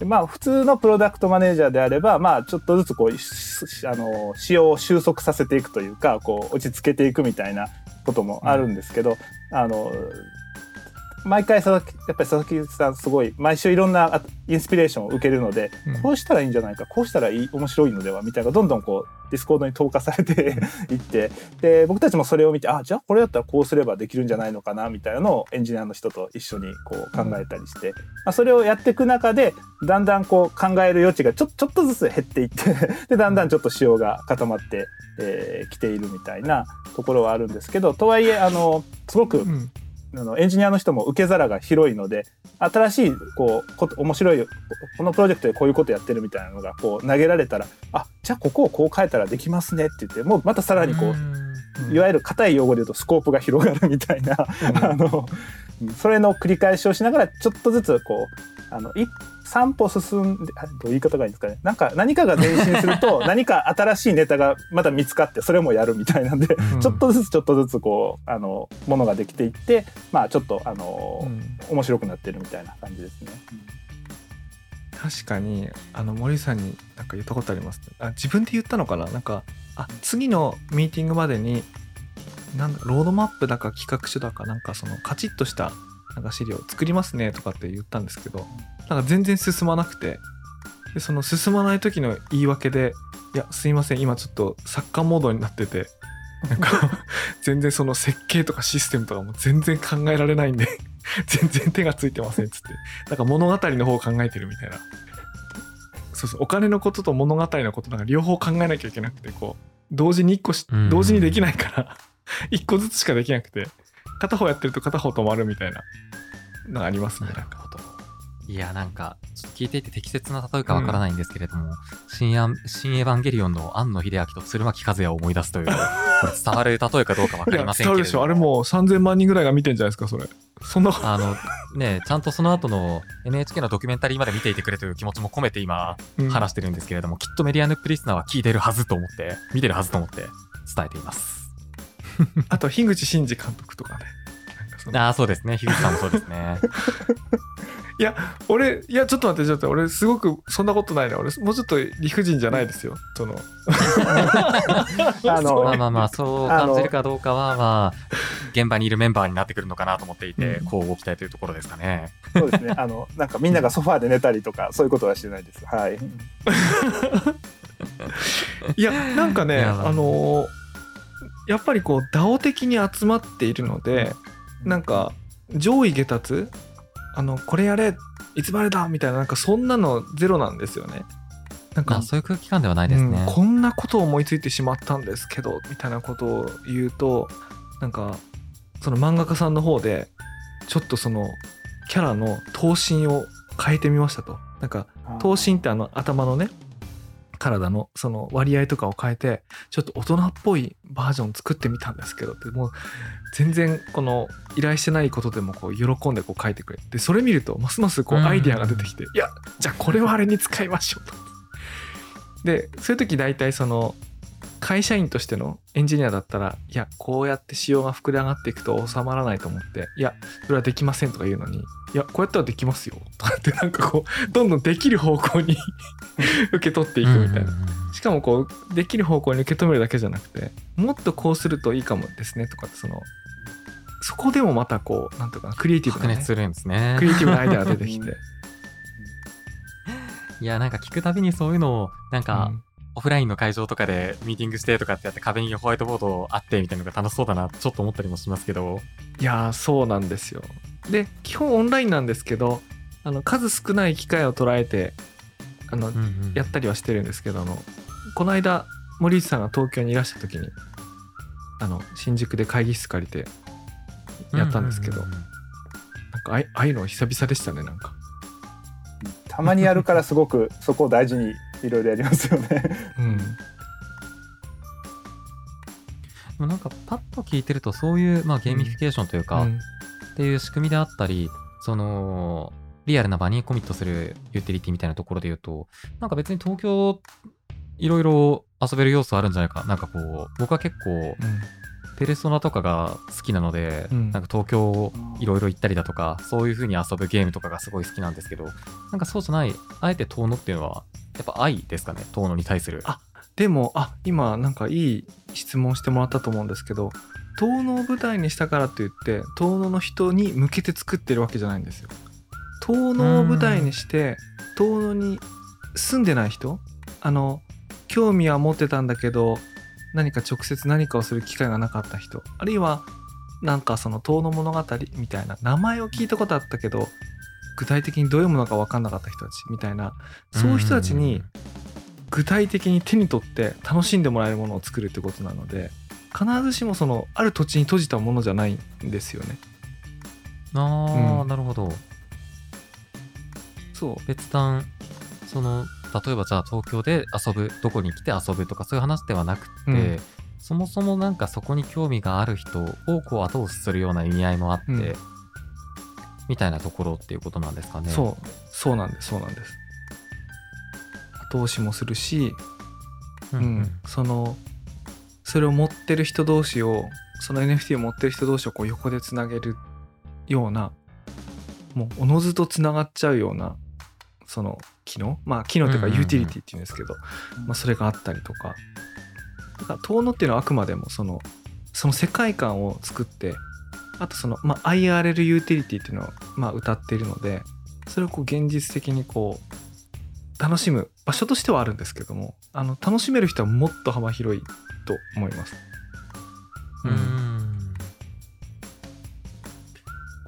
でまあ普通のプロダクトマネージャーであればまあちょっとずつこうしあの仕様を収束させていくというかこう落ち着けていくみたいなこともあるんですけど、あの毎回佐々木やっぱり佐々木さんすごい毎週いろんなあインスピレーションを受けるので、うん。こうしたらいいんじゃないかこうしたらいい面白いのではみたいなどんどんこう Discord に投下されて いって。で僕たちもそれを見てあじゃあこれだったらこうすればできるんじゃないのかなみたいなのをエンジニアの人と一緒にこう考えたりして、まあ、それをやっていく中でだんだんこう考える余地がちょちょっとずつ減っていって でだんだんちょっと仕様が固まってき、えー来ているみたいなところはあるんですけどとはいえあのすごくうんあのエンジニアの人も受け皿が広いので新しいこうこと面白いこのプロジェクトでこういうことやってるみたいなのがこう投げられたらあじゃあここをこう変えたらできますねって言ってもうまたさらにこううん。いわゆる硬い用語で言うとスコープが広がるみたいな、あのそれの繰り返しをしながらちょっとずつこうあのい3歩進んであどういう言い方がいいんですかね。なんか何かが前進すると 何か新しいネタがまた見つかってそれもやるみたいなんで、うん。ちょっとずつちょっとずつこうあのものができていってまあちょっとあの、うん。面白くなってるみたいな感じですね。確かにあの森さんになんか言ったことあります。あ自分で言ったのかな？なんかあ次のミーティングまでになんだロードマップだか企画書だかなんかそのカチッとしたなんか資料作りますねとかって言ったんですけどなんか全然進まなくて。でその進まない時の言い訳で「いやすいません今ちょっとサッカーモードになってて。なんか 全然その設計とかシステムとかも全然考えられないんで 全然手がついてません」っつって。なんか物語の方を考えてるみたいな。そうそうお金のことと物語のことなんか両方考えなきゃいけなくてこう同時に一個しうん同時にできないから 一個ずつしかできなくて片方やってると片方止まるみたいなのがありますねなるほど。いや、なんか、ちょっと聞いていて適切な例えかわからないんですけれども、新アン新エヴァンゲリオンの庵野秀明と鶴巻和也を思い出すという、これ伝わる例えかどうかわかりませんけれど伝わるでしょ。あれもう3000万人ぐらいが見てんじゃないですかそれ。そんな。あの、ね、ちゃんとその後の NHK のドキュメンタリーまで見ていてくれという気持ちも込めて今、うん。話してるんですけれども、きっとメディアヌップリスナーは聞いてるはずと思って、見てるはずと思って伝えています。あと樋口真嗣監督とかね。ああ、そうですね。樋口さんもそうですね。いや俺いやちょっと待ってちょっと待って。俺すごくそんなことないな。俺もうちょっと理不尽じゃないですよ。その。あのまあまあまあ、そう感じるかどうかは、まあ、現場にいるメンバーになってくるのかなと思っていて、うん。こうご期待というところですかね。そうですね。あの、なんかみんながソファーで寝たりとか、そういうことはしてないです。はい。いやなんかねあ。のーやっぱりこう DAO 的に集まっているのでなんか上位下達あのこれやれいつまでだみたいななんかそんなのゼロなんですよね。なんかまあ、そういう空気感ではないですね。うんこんなことを思いついてしまったんですけどみたいなことを言うとなんかその漫画家さんの方でちょっとそのキャラの頭身を変えてみましたと。なんか頭身ってあの頭のね体のその割合とかを変えてちょっと大人っぽいバージョン作ってみたんですけどってもう全然この依頼してないことでもこう喜んでこう書いてくれでそれ見るとますますこううんアイデアが出てきて、いやじゃあこれはあれに使いましょうと。でそういう時大体その会社員としてのエンジニアだったらいやこうやって仕様が膨れ上がっていくと収まらないと思っていやそれはできませんとか言うのにいやこうやったらできますよとかってなんかこうどんどんできる方向に 受け取っていくみたいな。しかもこうできる方向に受け止めるだけじゃなくてもっとこうするといいかもですねとかってそのそこでもまたこうなんていうかなクリエイティブな、ね白熱、するんですね。ク。リエイティブなアイデアが出てきて、いや、なんか聞くたびにそういうのを、なんか、うんオフラインの会場とかでミーティングしてとかってやって壁にホワイトボードあってみたいなのが楽しそうだなちょっと思ったりもしますけど。いやーそうなんですよ。で基本オンラインなんですけどあの数少ない機会を捉えてあの、やったりはしてるんですけどあのこの間森内さんが東京にいらした時にあの新宿で会議室借りてやったんですけど、うううんうん。なんかああいうの久々でしたねなんか、たまにやるからすごくそこを大事にいろいろやりますよね。うん、でもなんかパッと聞いてるとそういう、まあ、ゲーミフィケーションというか、うん。っていう仕組みであったりそのリアルな場にコミットするユーティリティみたいなところで言うとなんか別に東京いろいろ遊べる要素あるんじゃないか。なんかこう僕は結構ペルソナとかが好きなので、うんなんか東京いろいろ行ったりだとかそういう風に遊ぶゲームとかがすごい好きなんですけどなんかそうじゃないあえて遠野っていうのはやっぱ愛ですかね遠野に対するあでもあ今なんかいい質問してもらったと思うんですけど遠野を舞台にしたからといって遠野の人に向けて作ってるわけじゃないんですよ。遠野を舞台にして遠野に住んでない人あの興味は持ってたんだけど何か直接何かをする機会がなかった人あるいはなんかその遠野物語みたいな名前を聞いたことあったけど具体的にどういうものか分かんなかった人たちみたいなそういう人たちに具体的に手に取って楽しんでもらえるものを作るってことなので必ずしもそのある土地に閉じたものじゃないんですよね。ああ、うん。なるほど。そう。別段その例えばじゃあ東京で遊ぶどこに来て遊ぶとかそういう話ではなくて、うん。そもそもなんかそこに興味がある人をこう後押しするような意味合いもあって、うん。みたいなところっていうことなんですかね。そう。そうなんです。そうなんです。後押しもするし、うんううん。んそのそれを持ってる人同士をその NFT を持ってる人同士をこう横でつなげるようなもうおのずとつながっちゃうようなその機能？まあ機能というかうんうんうん。ユーティリティっていうんですけど、まあ、それがあったりとか。だから遠野っていうのはあくまでもそのその世界観を作ってあとその、まあ、IRL ユーティリティっていうのを、まあ、歌っているのでそれをこう現実的にこう楽しむ場所としてはあるんですけどもあの楽しめる人はもっと幅広いと思います。うーん。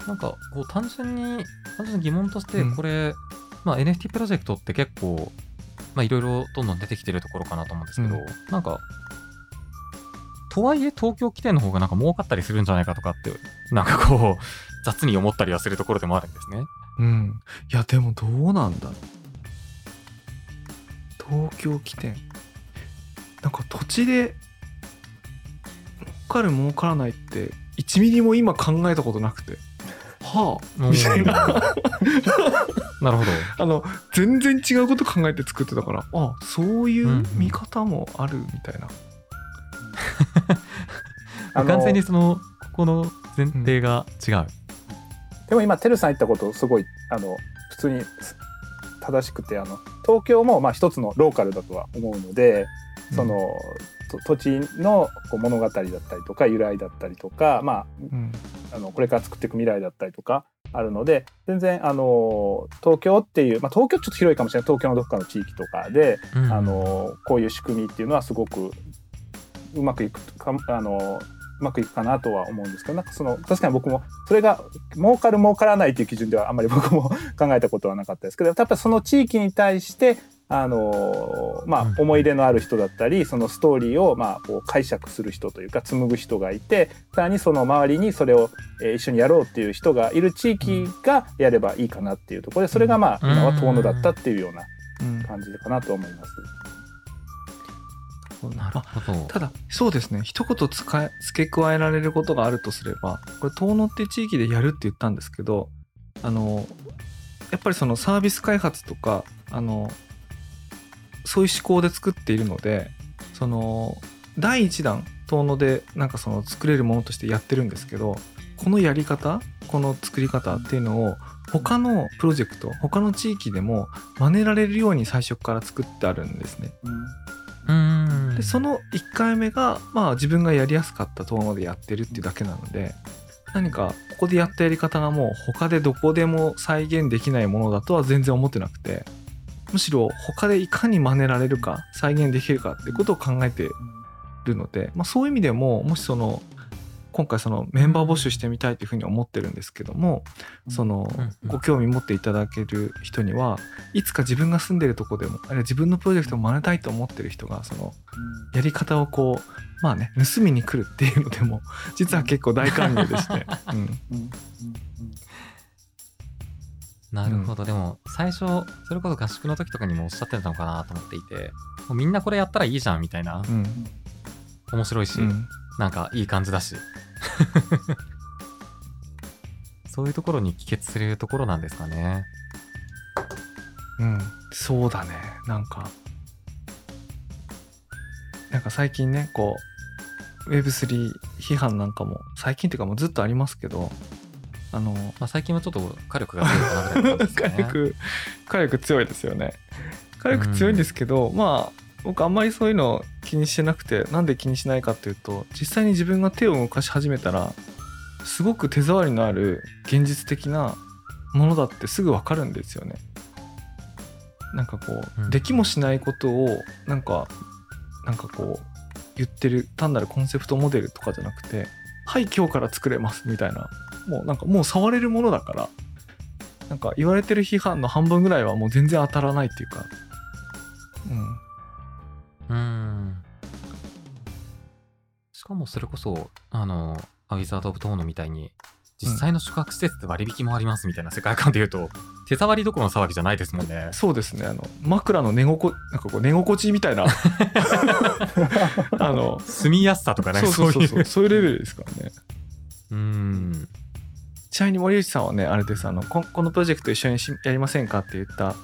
なんかこう単純に単純に疑問としてうん。これ、まあ、NFT プロジェクトって結構まあいろいろどんどん出てきてるところかなと思うんですけど、うん。なんかとはいえ東京起点の方がなんか儲かったりするんじゃないかとかってなんかこう 雑に思ったりはするところでもあるんですね。うん、いやでもどうなんだろう。東京起点なんか土地で儲かる儲からないって1ミリも今考えたことなくて。はあ。みたいな なるほど。あの全然違うこと考えて作ってたからあそういう見方もあるみたいな、あの完全にそのここの前提が違う。でも今てるさん言ったことすごいあの普通に正しくてあの東京もまあ一つのローカルだとは思うのでその、と土地のこう物語だったりとか由来だったりとか、まうん。あ、あのこれから作っていく未来だったりとかあるので全然あの東京っていう、まあ、東京ちょっと広いかもしれない。東京のどこかの地域とかで、うん。あのこういう仕組みっていうのはすごくうまくいくかあのうまくいくかなとは思うんですけどなんかその確かに僕もそれが儲かる儲からないっていう基準ではあんまり僕も 考えたことはなかったですけどやっぱりその地域に対してあのまうん。あ思い入れのある人だったりそのストーリーをまあこう解釈する人というか紡ぐ人がいてさらにその周りにそれをえー一緒にやろうっていう人がいる地域がやればいいかなっていうところでそれがまあ今は遠野だったっていうようなうん。感じかなと思います。なるほど。ただそうですね。一言使え付け加えられることがあるとすればこれ遠野っていう地域でやるって言ったんですけどあのやっぱりそのサービス開発とかあのそういう思考で作っているのでその第1弾遠野でなんかその作れるものとしてやってるんですけどこのやり方この作り方っていうのを他のプロジェクト他の地域でも真似られるように最初から作ってあるんですね。うーんでその1回目がまあ自分がやりやすかった遠野でやってるっていうだけなので何かここでやったやり方がもう他でどこでも再現できないものだとは全然思ってなくてむしろ他でいかに真似られるか再現できるかってことを考えてるので、まあ、そういう意味でももしその今回そのメンバー募集してみたいというふうに思ってるんですけどもそのご興味持っていただける人にはいつか自分が住んでるとこでもあるいは自分のプロジェクトを真似たいと思ってる人がそのやり方をこうまあね盗みに来るっていうのでも実は結構大歓迎でして、うんなるほど、でも最初それこそ合宿の時とかにもおっしゃってたのかなと思っていてもうみんなこれやったらいいじゃんみたいな。うん面白いし、うん。なんかいい感じだし。そういうところに帰結するところなんですかね。うん、そうだね。なんかなんか最近ねこう Web3 批判なんかも最近っていうかもうずっとありますけどあのまあ、最近はちょっと火力が強いかなみたいな感じですね。力火力強いですよね。火力強いんですけど、まあ僕あんまりそういうの気にしてなくてなんで気にしないかっていうと実際に自分が手を動かし始めたらすごく手触りのある現実的なものだってすぐ分かるんですよね。なんかこう、うん。できもしないことをなんかなんかこう言ってる単なるコンセプトモデルとかじゃなくてはい今日から作れますみたいなもうなんかもう触れるものだからなんか言われてる批判の半分ぐらいはもう全然当たらないっていうか。うん。うーん。しかもそれこそあのアウィザード・オブ・トーノみたいに実際の宿泊施設で割引もありますみたいな世界観で言うと、手触りどころの騒ぎじゃないですもんね。そうですね。あの枕の寝心なんかこう寝心地みたいな。あの住みやすさとかねそうそうそういそうそういうレベルですからね。うーんちなみに森内さんはねあれですあのここのプロジェクト一緒にしやりませんかって言った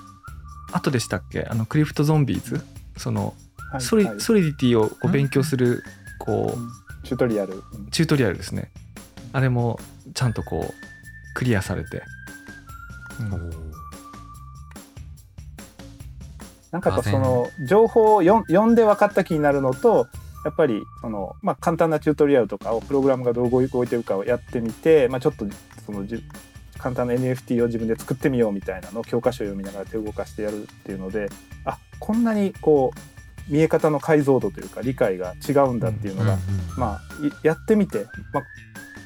後でしたっけ？あのクリフトゾンビーズ？そのはいソリ,、はい。ソリディティをこううん勉強するこう、うん。チュートリアル、うんチュートリアルですね。あれもちゃんとこうクリアされて、うんなんかその情報を読ん読んで分かった気になるのとやっぱりその、まあ、簡単なチュートリアルとかをプログラムがどう動いてるかをやってみて、まあ、ちょっとそのじ簡単な NFT を自分で作ってみようみたいなのを教科書を読みながら手を動かしてやるっていうのであこんなにこう見え方の解像度というか理解が違うんだっていうのが、まあいやってみて、まあ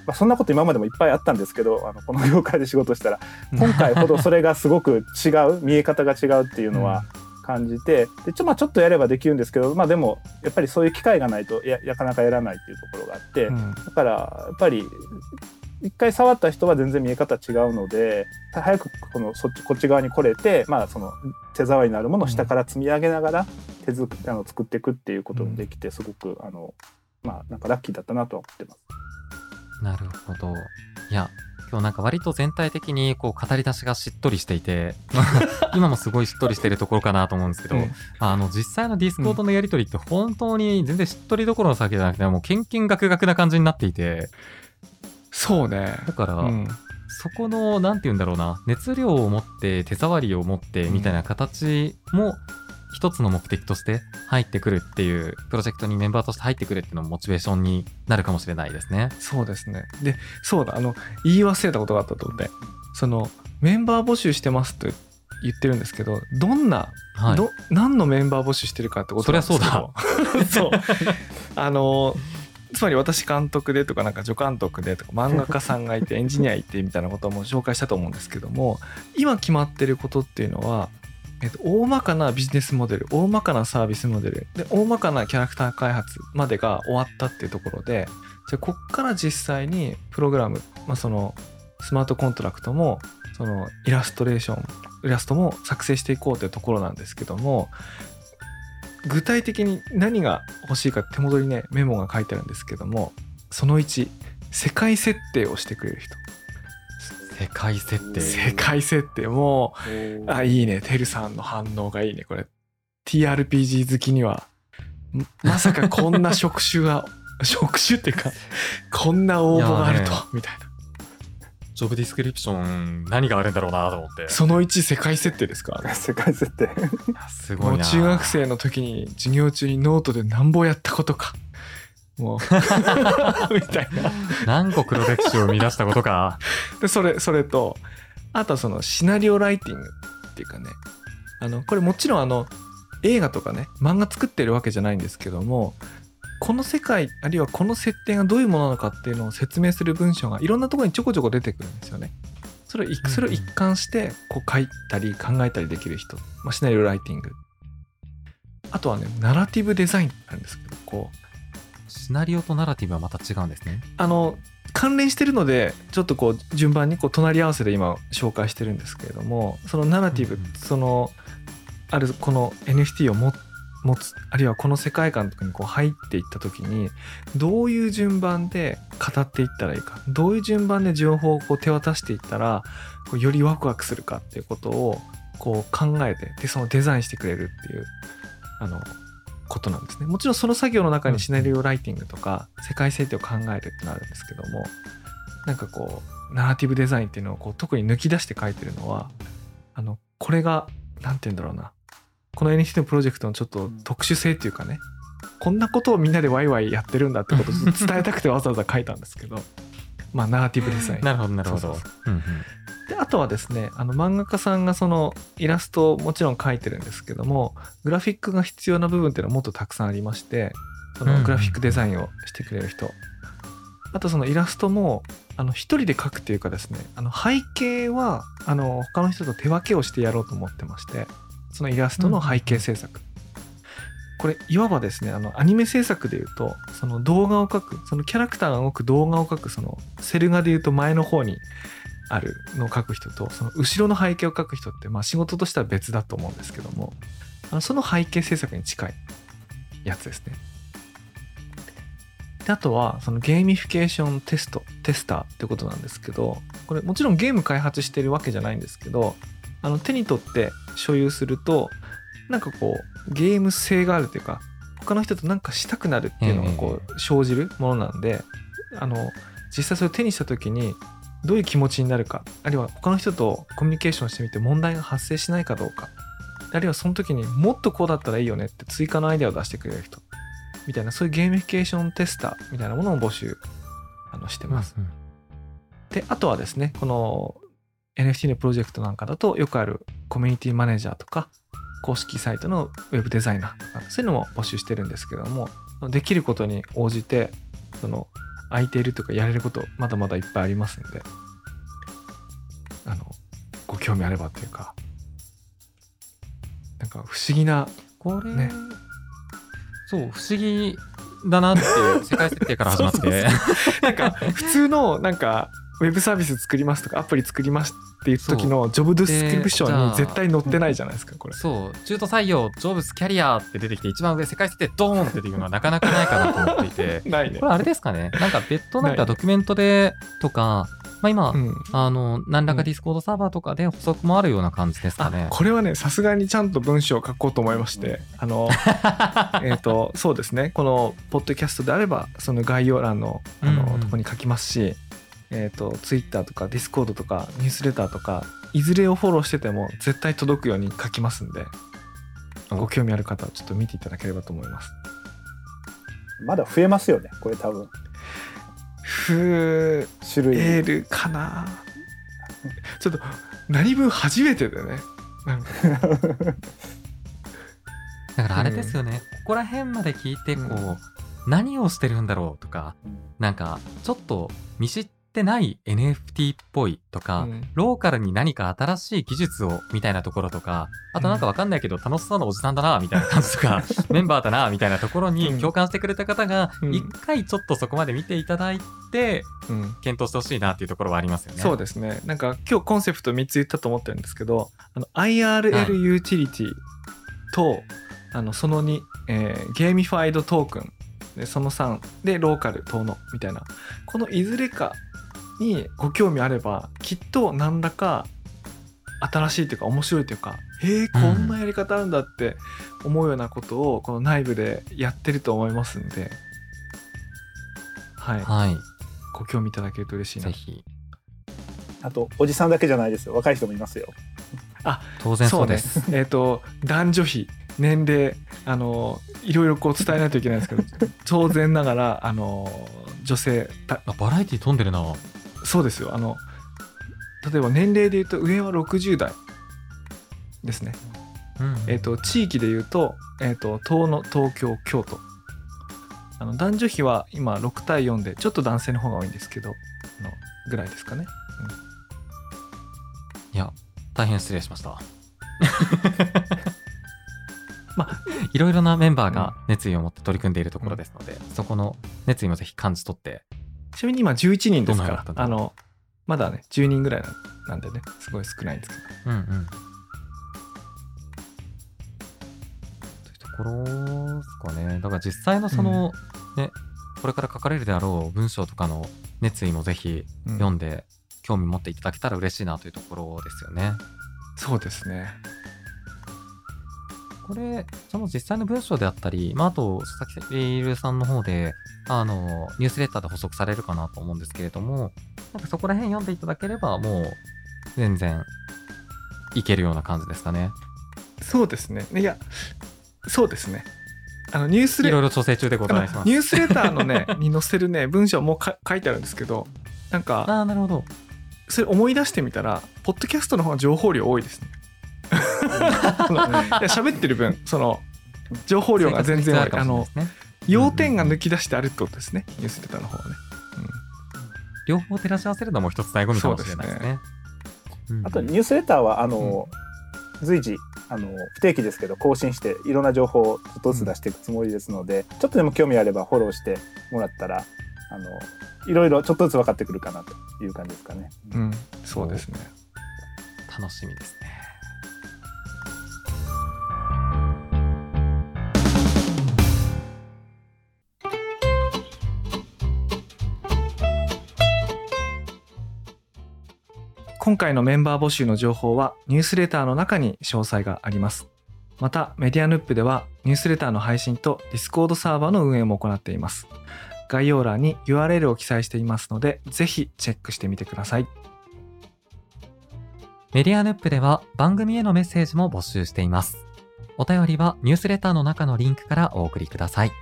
まあ、そんなこと今までもいっぱいあったんですけどあのこの業界で仕事したら今回ほどそれがすごく違う見え方が違うっていうのは 感じてでちょ,、まあ、ちょっとやればできるんですけど、まあ、でもやっぱりそういう機会がないとやなかなかやらないっていうところがあって、うんだからやっぱり一回触った人は全然見え方違うので早くこのそっちこっち側に来れて、まあ、その手触りのあるものを下から積み上げながら手作あの作っていくっていうことができてすごくあの、まあ、なんかラッキーだったなとは思ってます。なるほど。いや、今日なんか割と全体的にこう語り出しがしっとりしていて、ま あ今もすごいしっとりしてるところかなと思うんですけど、うん。あの実際の Discord のやり取りって本当に全然しっとりどころの先じゃなくて、もうけんけんがくがくな感じになっていて、そうね。だから、うん。そこの、なんて言うんだろうな、熱量を持って、手触りを持って、みたいな形も、一つの目的として入ってくるっていう、プロジェクトにメンバーとして入ってくるっていうのもモチベーションになるかもしれないですね。そうですね。でそうだあの言い忘れたことがあったと思って。そのメンバー募集してますって言ってるんですけどどんな、はい。ど何のメンバー募集してるかってことなんですけど。そ う。あのつまり私監督でとかなんか助監督でとか漫画家さんがいて エンジニアいてみたいなことも紹介したと思うんですけども今決まってることっていうのは、えっと、大まかなビジネスモデル大まかなサービスモデルで大まかなキャラクター開発までが終わったっていうところでじゃあこっから実際にプログラム、まあ、そのスマートコントラクトもそのイラストレーションイラストも作成していこうというところなんですけども具体的に何が欲しいか手元にねメモが書いてあるんですけどもその1世界設定をしてくれる人。世界設定。世界設定。もうあいいね。てるさんの反応がいいねこれ。TRPG 好きにはんまさかこんな職種が 職種っていうかこんな応募があるとみたいな。ジョブディスクリプション、何があるんだろうなと思って。その1世界設定ですか？世界設定。すごいな。もう中学生の時に授業中にノートでなんぼやったことかもう。みたいな。何個黒歴史を生み出したことか。でそれそれとあとはそのシナリオライティングっていうかね。あのこれもちろんあの映画とかね漫画作ってるわけじゃないんですけどもこの世界あるいはこの設定がどういうものなのかっていうのを説明する文章がいろんなところにちょこちょこ出てくるんですよね。それを一それを一貫してこう書いたり考えたりできる人、まあ、シナリオライティング。あとはねナラティブデザインってあるんですけどこうシナリオとナラティブはまた違うんですね。あの関連してるのでちょっとこう順番にこう隣り合わせで今紹介してるんですけれどもそのナラティブ、うんうんそのあるこの NFT をも持つあるいはこの世界観とかにこう入っていった時にどういう順番で語っていったらいいかどういう順番で情報をこう手渡していったらこうよりワクワクするかっていうことをこう考えてでそのデザインしてくれるっていうあのことなんですね。もちろんその作業の中にシナリオライティングとか世界設定を考えるってなるんですけどもなんかこうナラティブデザインっていうのをこう特に抜き出して書いてるのはあのこれがなんて言うんだろうな。この NFT のプロジェクトのちょっと特殊性っていうかね。こんなことをみんなでワイワイやってるんだってことを伝えたくてわざわざ書いたんですけどまあナラティブデザイン。なるほど、なるほど。であとはですねあの漫画家さんがそのイラストをもちろん描いてるんですけどもグラフィックが必要な部分っていうのはもっとたくさんありましてそうんうんのグラフィックデザインをしてくれる人、あとそのイラストもあの一人で描くっていうかですねあの背景はあの他の人と手分けをしてやろうと思ってましてそのイラストの背景制作、これいわばですねあのアニメ制作でいうとその動画を描くそのキャラクターが動く動画を描くそのセル画でいうと前の方にあるのを描く人とその後ろの背景を描く人ってまあ仕事としては別だと思うんですけどもあのその背景制作に近いやつですね。であとはそのゲーミフィケーションテストテスターってことなんですけどこれもちろんゲーム開発してるわけじゃないんですけどあの手に取って所有するとなんかこうゲーム性があるというか他の人となんかしたくなるっていうのがこう生じるものなんであの実際それを手にした時にどういう気持ちになるかあるいは他の人とコミュニケーションしてみて問題が発生しないかどうかあるいはその時にもっとこうだったらいいよねって追加のアイデアを出してくれる人みたいなそういうゲーミフィケーションテスターみたいなものを募集あのしてます。うんであとはですねこの NFT のプロジェクトなんかだとよくあるコミュニティマネージャーとか公式サイトのウェブデザイナーとかそういうのも募集してるんですけどもできることに応じてその空いているとかやれることまだまだいっぱいありますんであのご興味あればというかなんか不思議なこれ、ね。そう、不思議だなっていう世界設定から始まって。なんか普通のなんかウェブサービス作りますとかアプリ作りますっていう時のジョブディスクリプションに絶対載ってないじゃないですかこれ。そう、中途採用、ジョブス、キャリアって出てきて、一番上、世界設定ドーンって出てくるのはなかなかないかなと思っていて、ないね。こ。れあれですかね。なんか別途なんかドキュメントでとか、まあ今、うん。あの、何らか Discordサーバーとかで補足もあるような感じですかあね。これはねさすがにちゃんと文章を書こうと思いましてあの えっとそうですね。このポッドキャストであればその概要欄のあの、うんうん。とこに書きますし、えっと Twitter とか Discord とかニュースレターとかいずれをフォローしてても絶対届くように書きますんでご興味ある方はちょっと見ていただければと思います。まだ増えますよねこれ多分。ふ種類、えるかな。ちょっと何分初めてでね。なんか。だからあれですよね、ここら辺まで聞いて、こう、うん。何をしてるんだろうとか、なんか、ちょっと見知ってない NFT っぽいとか、うん。ローカルに何か新しい技術をみたいなところとか、あとなんかわかんないけど楽しそうなおじさんだなみたいな感じとか、メンバーだなみたいなところうん。に共感してくれた方がう、ん。一回ちょっとそこまで見ていただいて、うん。検討してほしいなっていうところはありますよね。そうですね。なんか今日コンセプト3つ言ったと思ってるんですけどあの IRL ユーティリティと、あのその2、えー gamified token。でその3でローカル遠野みたいな。このいずれかにご興味あればきっと何らか新しいというか面白いというかへえこんなやり方あるんだって思うようなことをこの内部でやってると思いますんではいはい。ご興味いただけると嬉しいなぜひ。あとおじさんだけじゃないですよ若い人もいますよ当然そうです。ね、えっ、と男女比年齢あのいろいろこう伝えないといけないんですけど 当然ながらあの女性バラエティ飛んでるな。そうですよ。あの例えば年齢で言うと上は60代ですね、うん。えっ、と地域で言うと,、えー、と東の東京京都。あの男女比は今6対4でちょっと男性の方が多いんですけどあのぐらいですかね。いや、大変失礼しました。まあ、いろいろなメンバーが熱意を持って取り組んでいるところですので、そこの熱意もぜひ感じ取って、ちなみに今11人ですからあのまだね10人ぐらいなんでねすごい少ないんですけどうんうん。というところですかね。だから実際のその、ね、これから書かれるであろう文章とかの熱意もぜひうん読んで、興味持っていただけたら嬉しいなというところですよね。そうですねこれ、その実際の文章であったり、まあ、あと、佐々木レイルさんの方で、あの、ニュースレターで補足されるかなと思うんですけれども、なんかそこら辺読んでいただければ、もう、全然、いけるような感じですかね。そうですねいやそうですねあのニュースレいろいろ調整中でございます。ニュースレターのね に載せるね文章もか書いてあるんですけどなんかああ、なるほど。それ思い出してみたらポッドキャストの方が情報量多いですね 喋ってる分その情報量が全然多いあのね、要点が抜き出してあるってことですね。ニュースレターの方はね、両方照らし合わせるのも一つ醍醐味かもしれないですね。うん。あとニュースレターはあの、随時あの不定期ですけど更新していろんな情報をちょっとずつ出していくつもりですので、ちょっとでも興味あればフォローしてもらったらあのいろいろちょっとずつ分かってくるかなという感じですかね。うんうん、そうですね。楽しみですね。今回のメンバー募集の情報はニュースレターの中に詳細があります。またメディアヌップではニュースレターの配信と Discord サーバーの運営も行っています。概要欄に URL を記載していますので、ぜひチェックしてみてください。メディアヌップでは番組へのメッセージも募集しています。お便りはニュースレターの中のリンクからお送りください。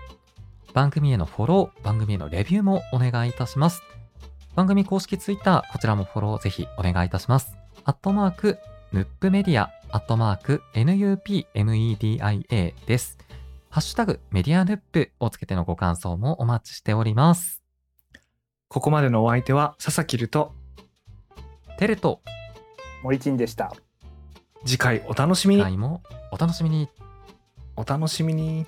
番組へのフォロー、番組へのレビューもお願いいたします。番組公式ツイッター、こちらもフォローぜひお願いいたします。アットマーク、ヌップメディア、アットマーク、NUPMEDIA です。ハッシュタグ、メディアヌップをつけてのご感想もお待ちしております。ここまでのお相手は佐々木るとテレと森珍でした。次回お楽しみに次回もお楽しみに。お楽しみに。